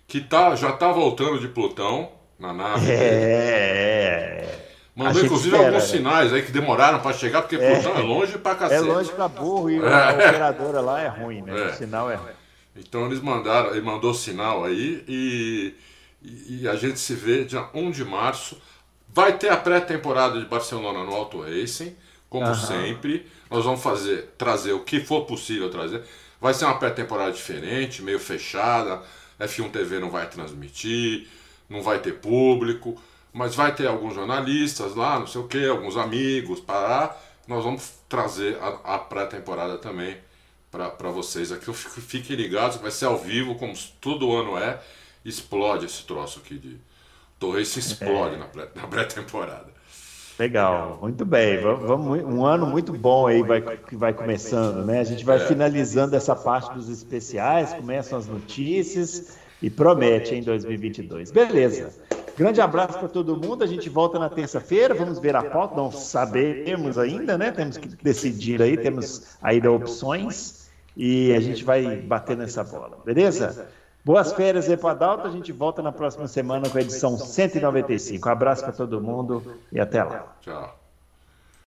[SPEAKER 3] Que tá, já tá voltando de Plutão na nave.
[SPEAKER 2] É.
[SPEAKER 3] Mandou inclusive espera, alguns né? sinais aí que demoraram para chegar, porque é. Plutão é longe pra cacete.
[SPEAKER 2] É longe pra burro e é. a operadora lá é ruim, né? É. O sinal é ruim.
[SPEAKER 3] Então eles mandaram, ele mandou sinal aí e, e, a gente se vê dia 1 de março. Vai ter a pré-temporada de Barcelona no Auto Racing como uhum. sempre. Nós vamos fazer, trazer o que for possível trazer. Vai ser uma pré-temporada diferente, meio fechada. F1 TV não vai transmitir, não vai ter público, mas vai ter alguns jornalistas lá, não sei o que, alguns amigos, para nós vamos trazer a, a pré-temporada também para vocês aqui. Fiquem ligados, vai ser ao vivo, como todo ano é. Explode esse troço aqui de. Torre se explode é. na pré-temporada.
[SPEAKER 2] Legal, muito bem. Vamos, um ano muito bom aí vai, que vai começando, né? A gente vai é. finalizando essa parte dos especiais, começam as notícias e promete em 2022. Beleza. Grande abraço para todo mundo. A gente volta na terça-feira. Vamos ver a pauta. Não sabemos ainda, né? Temos que decidir aí. Temos ainda opções e a gente vai bater nessa bola. Beleza? Boas férias aí para Adalto. A gente volta na próxima semana com a edição 195. Um abraço para todo mundo e até lá. Tchau.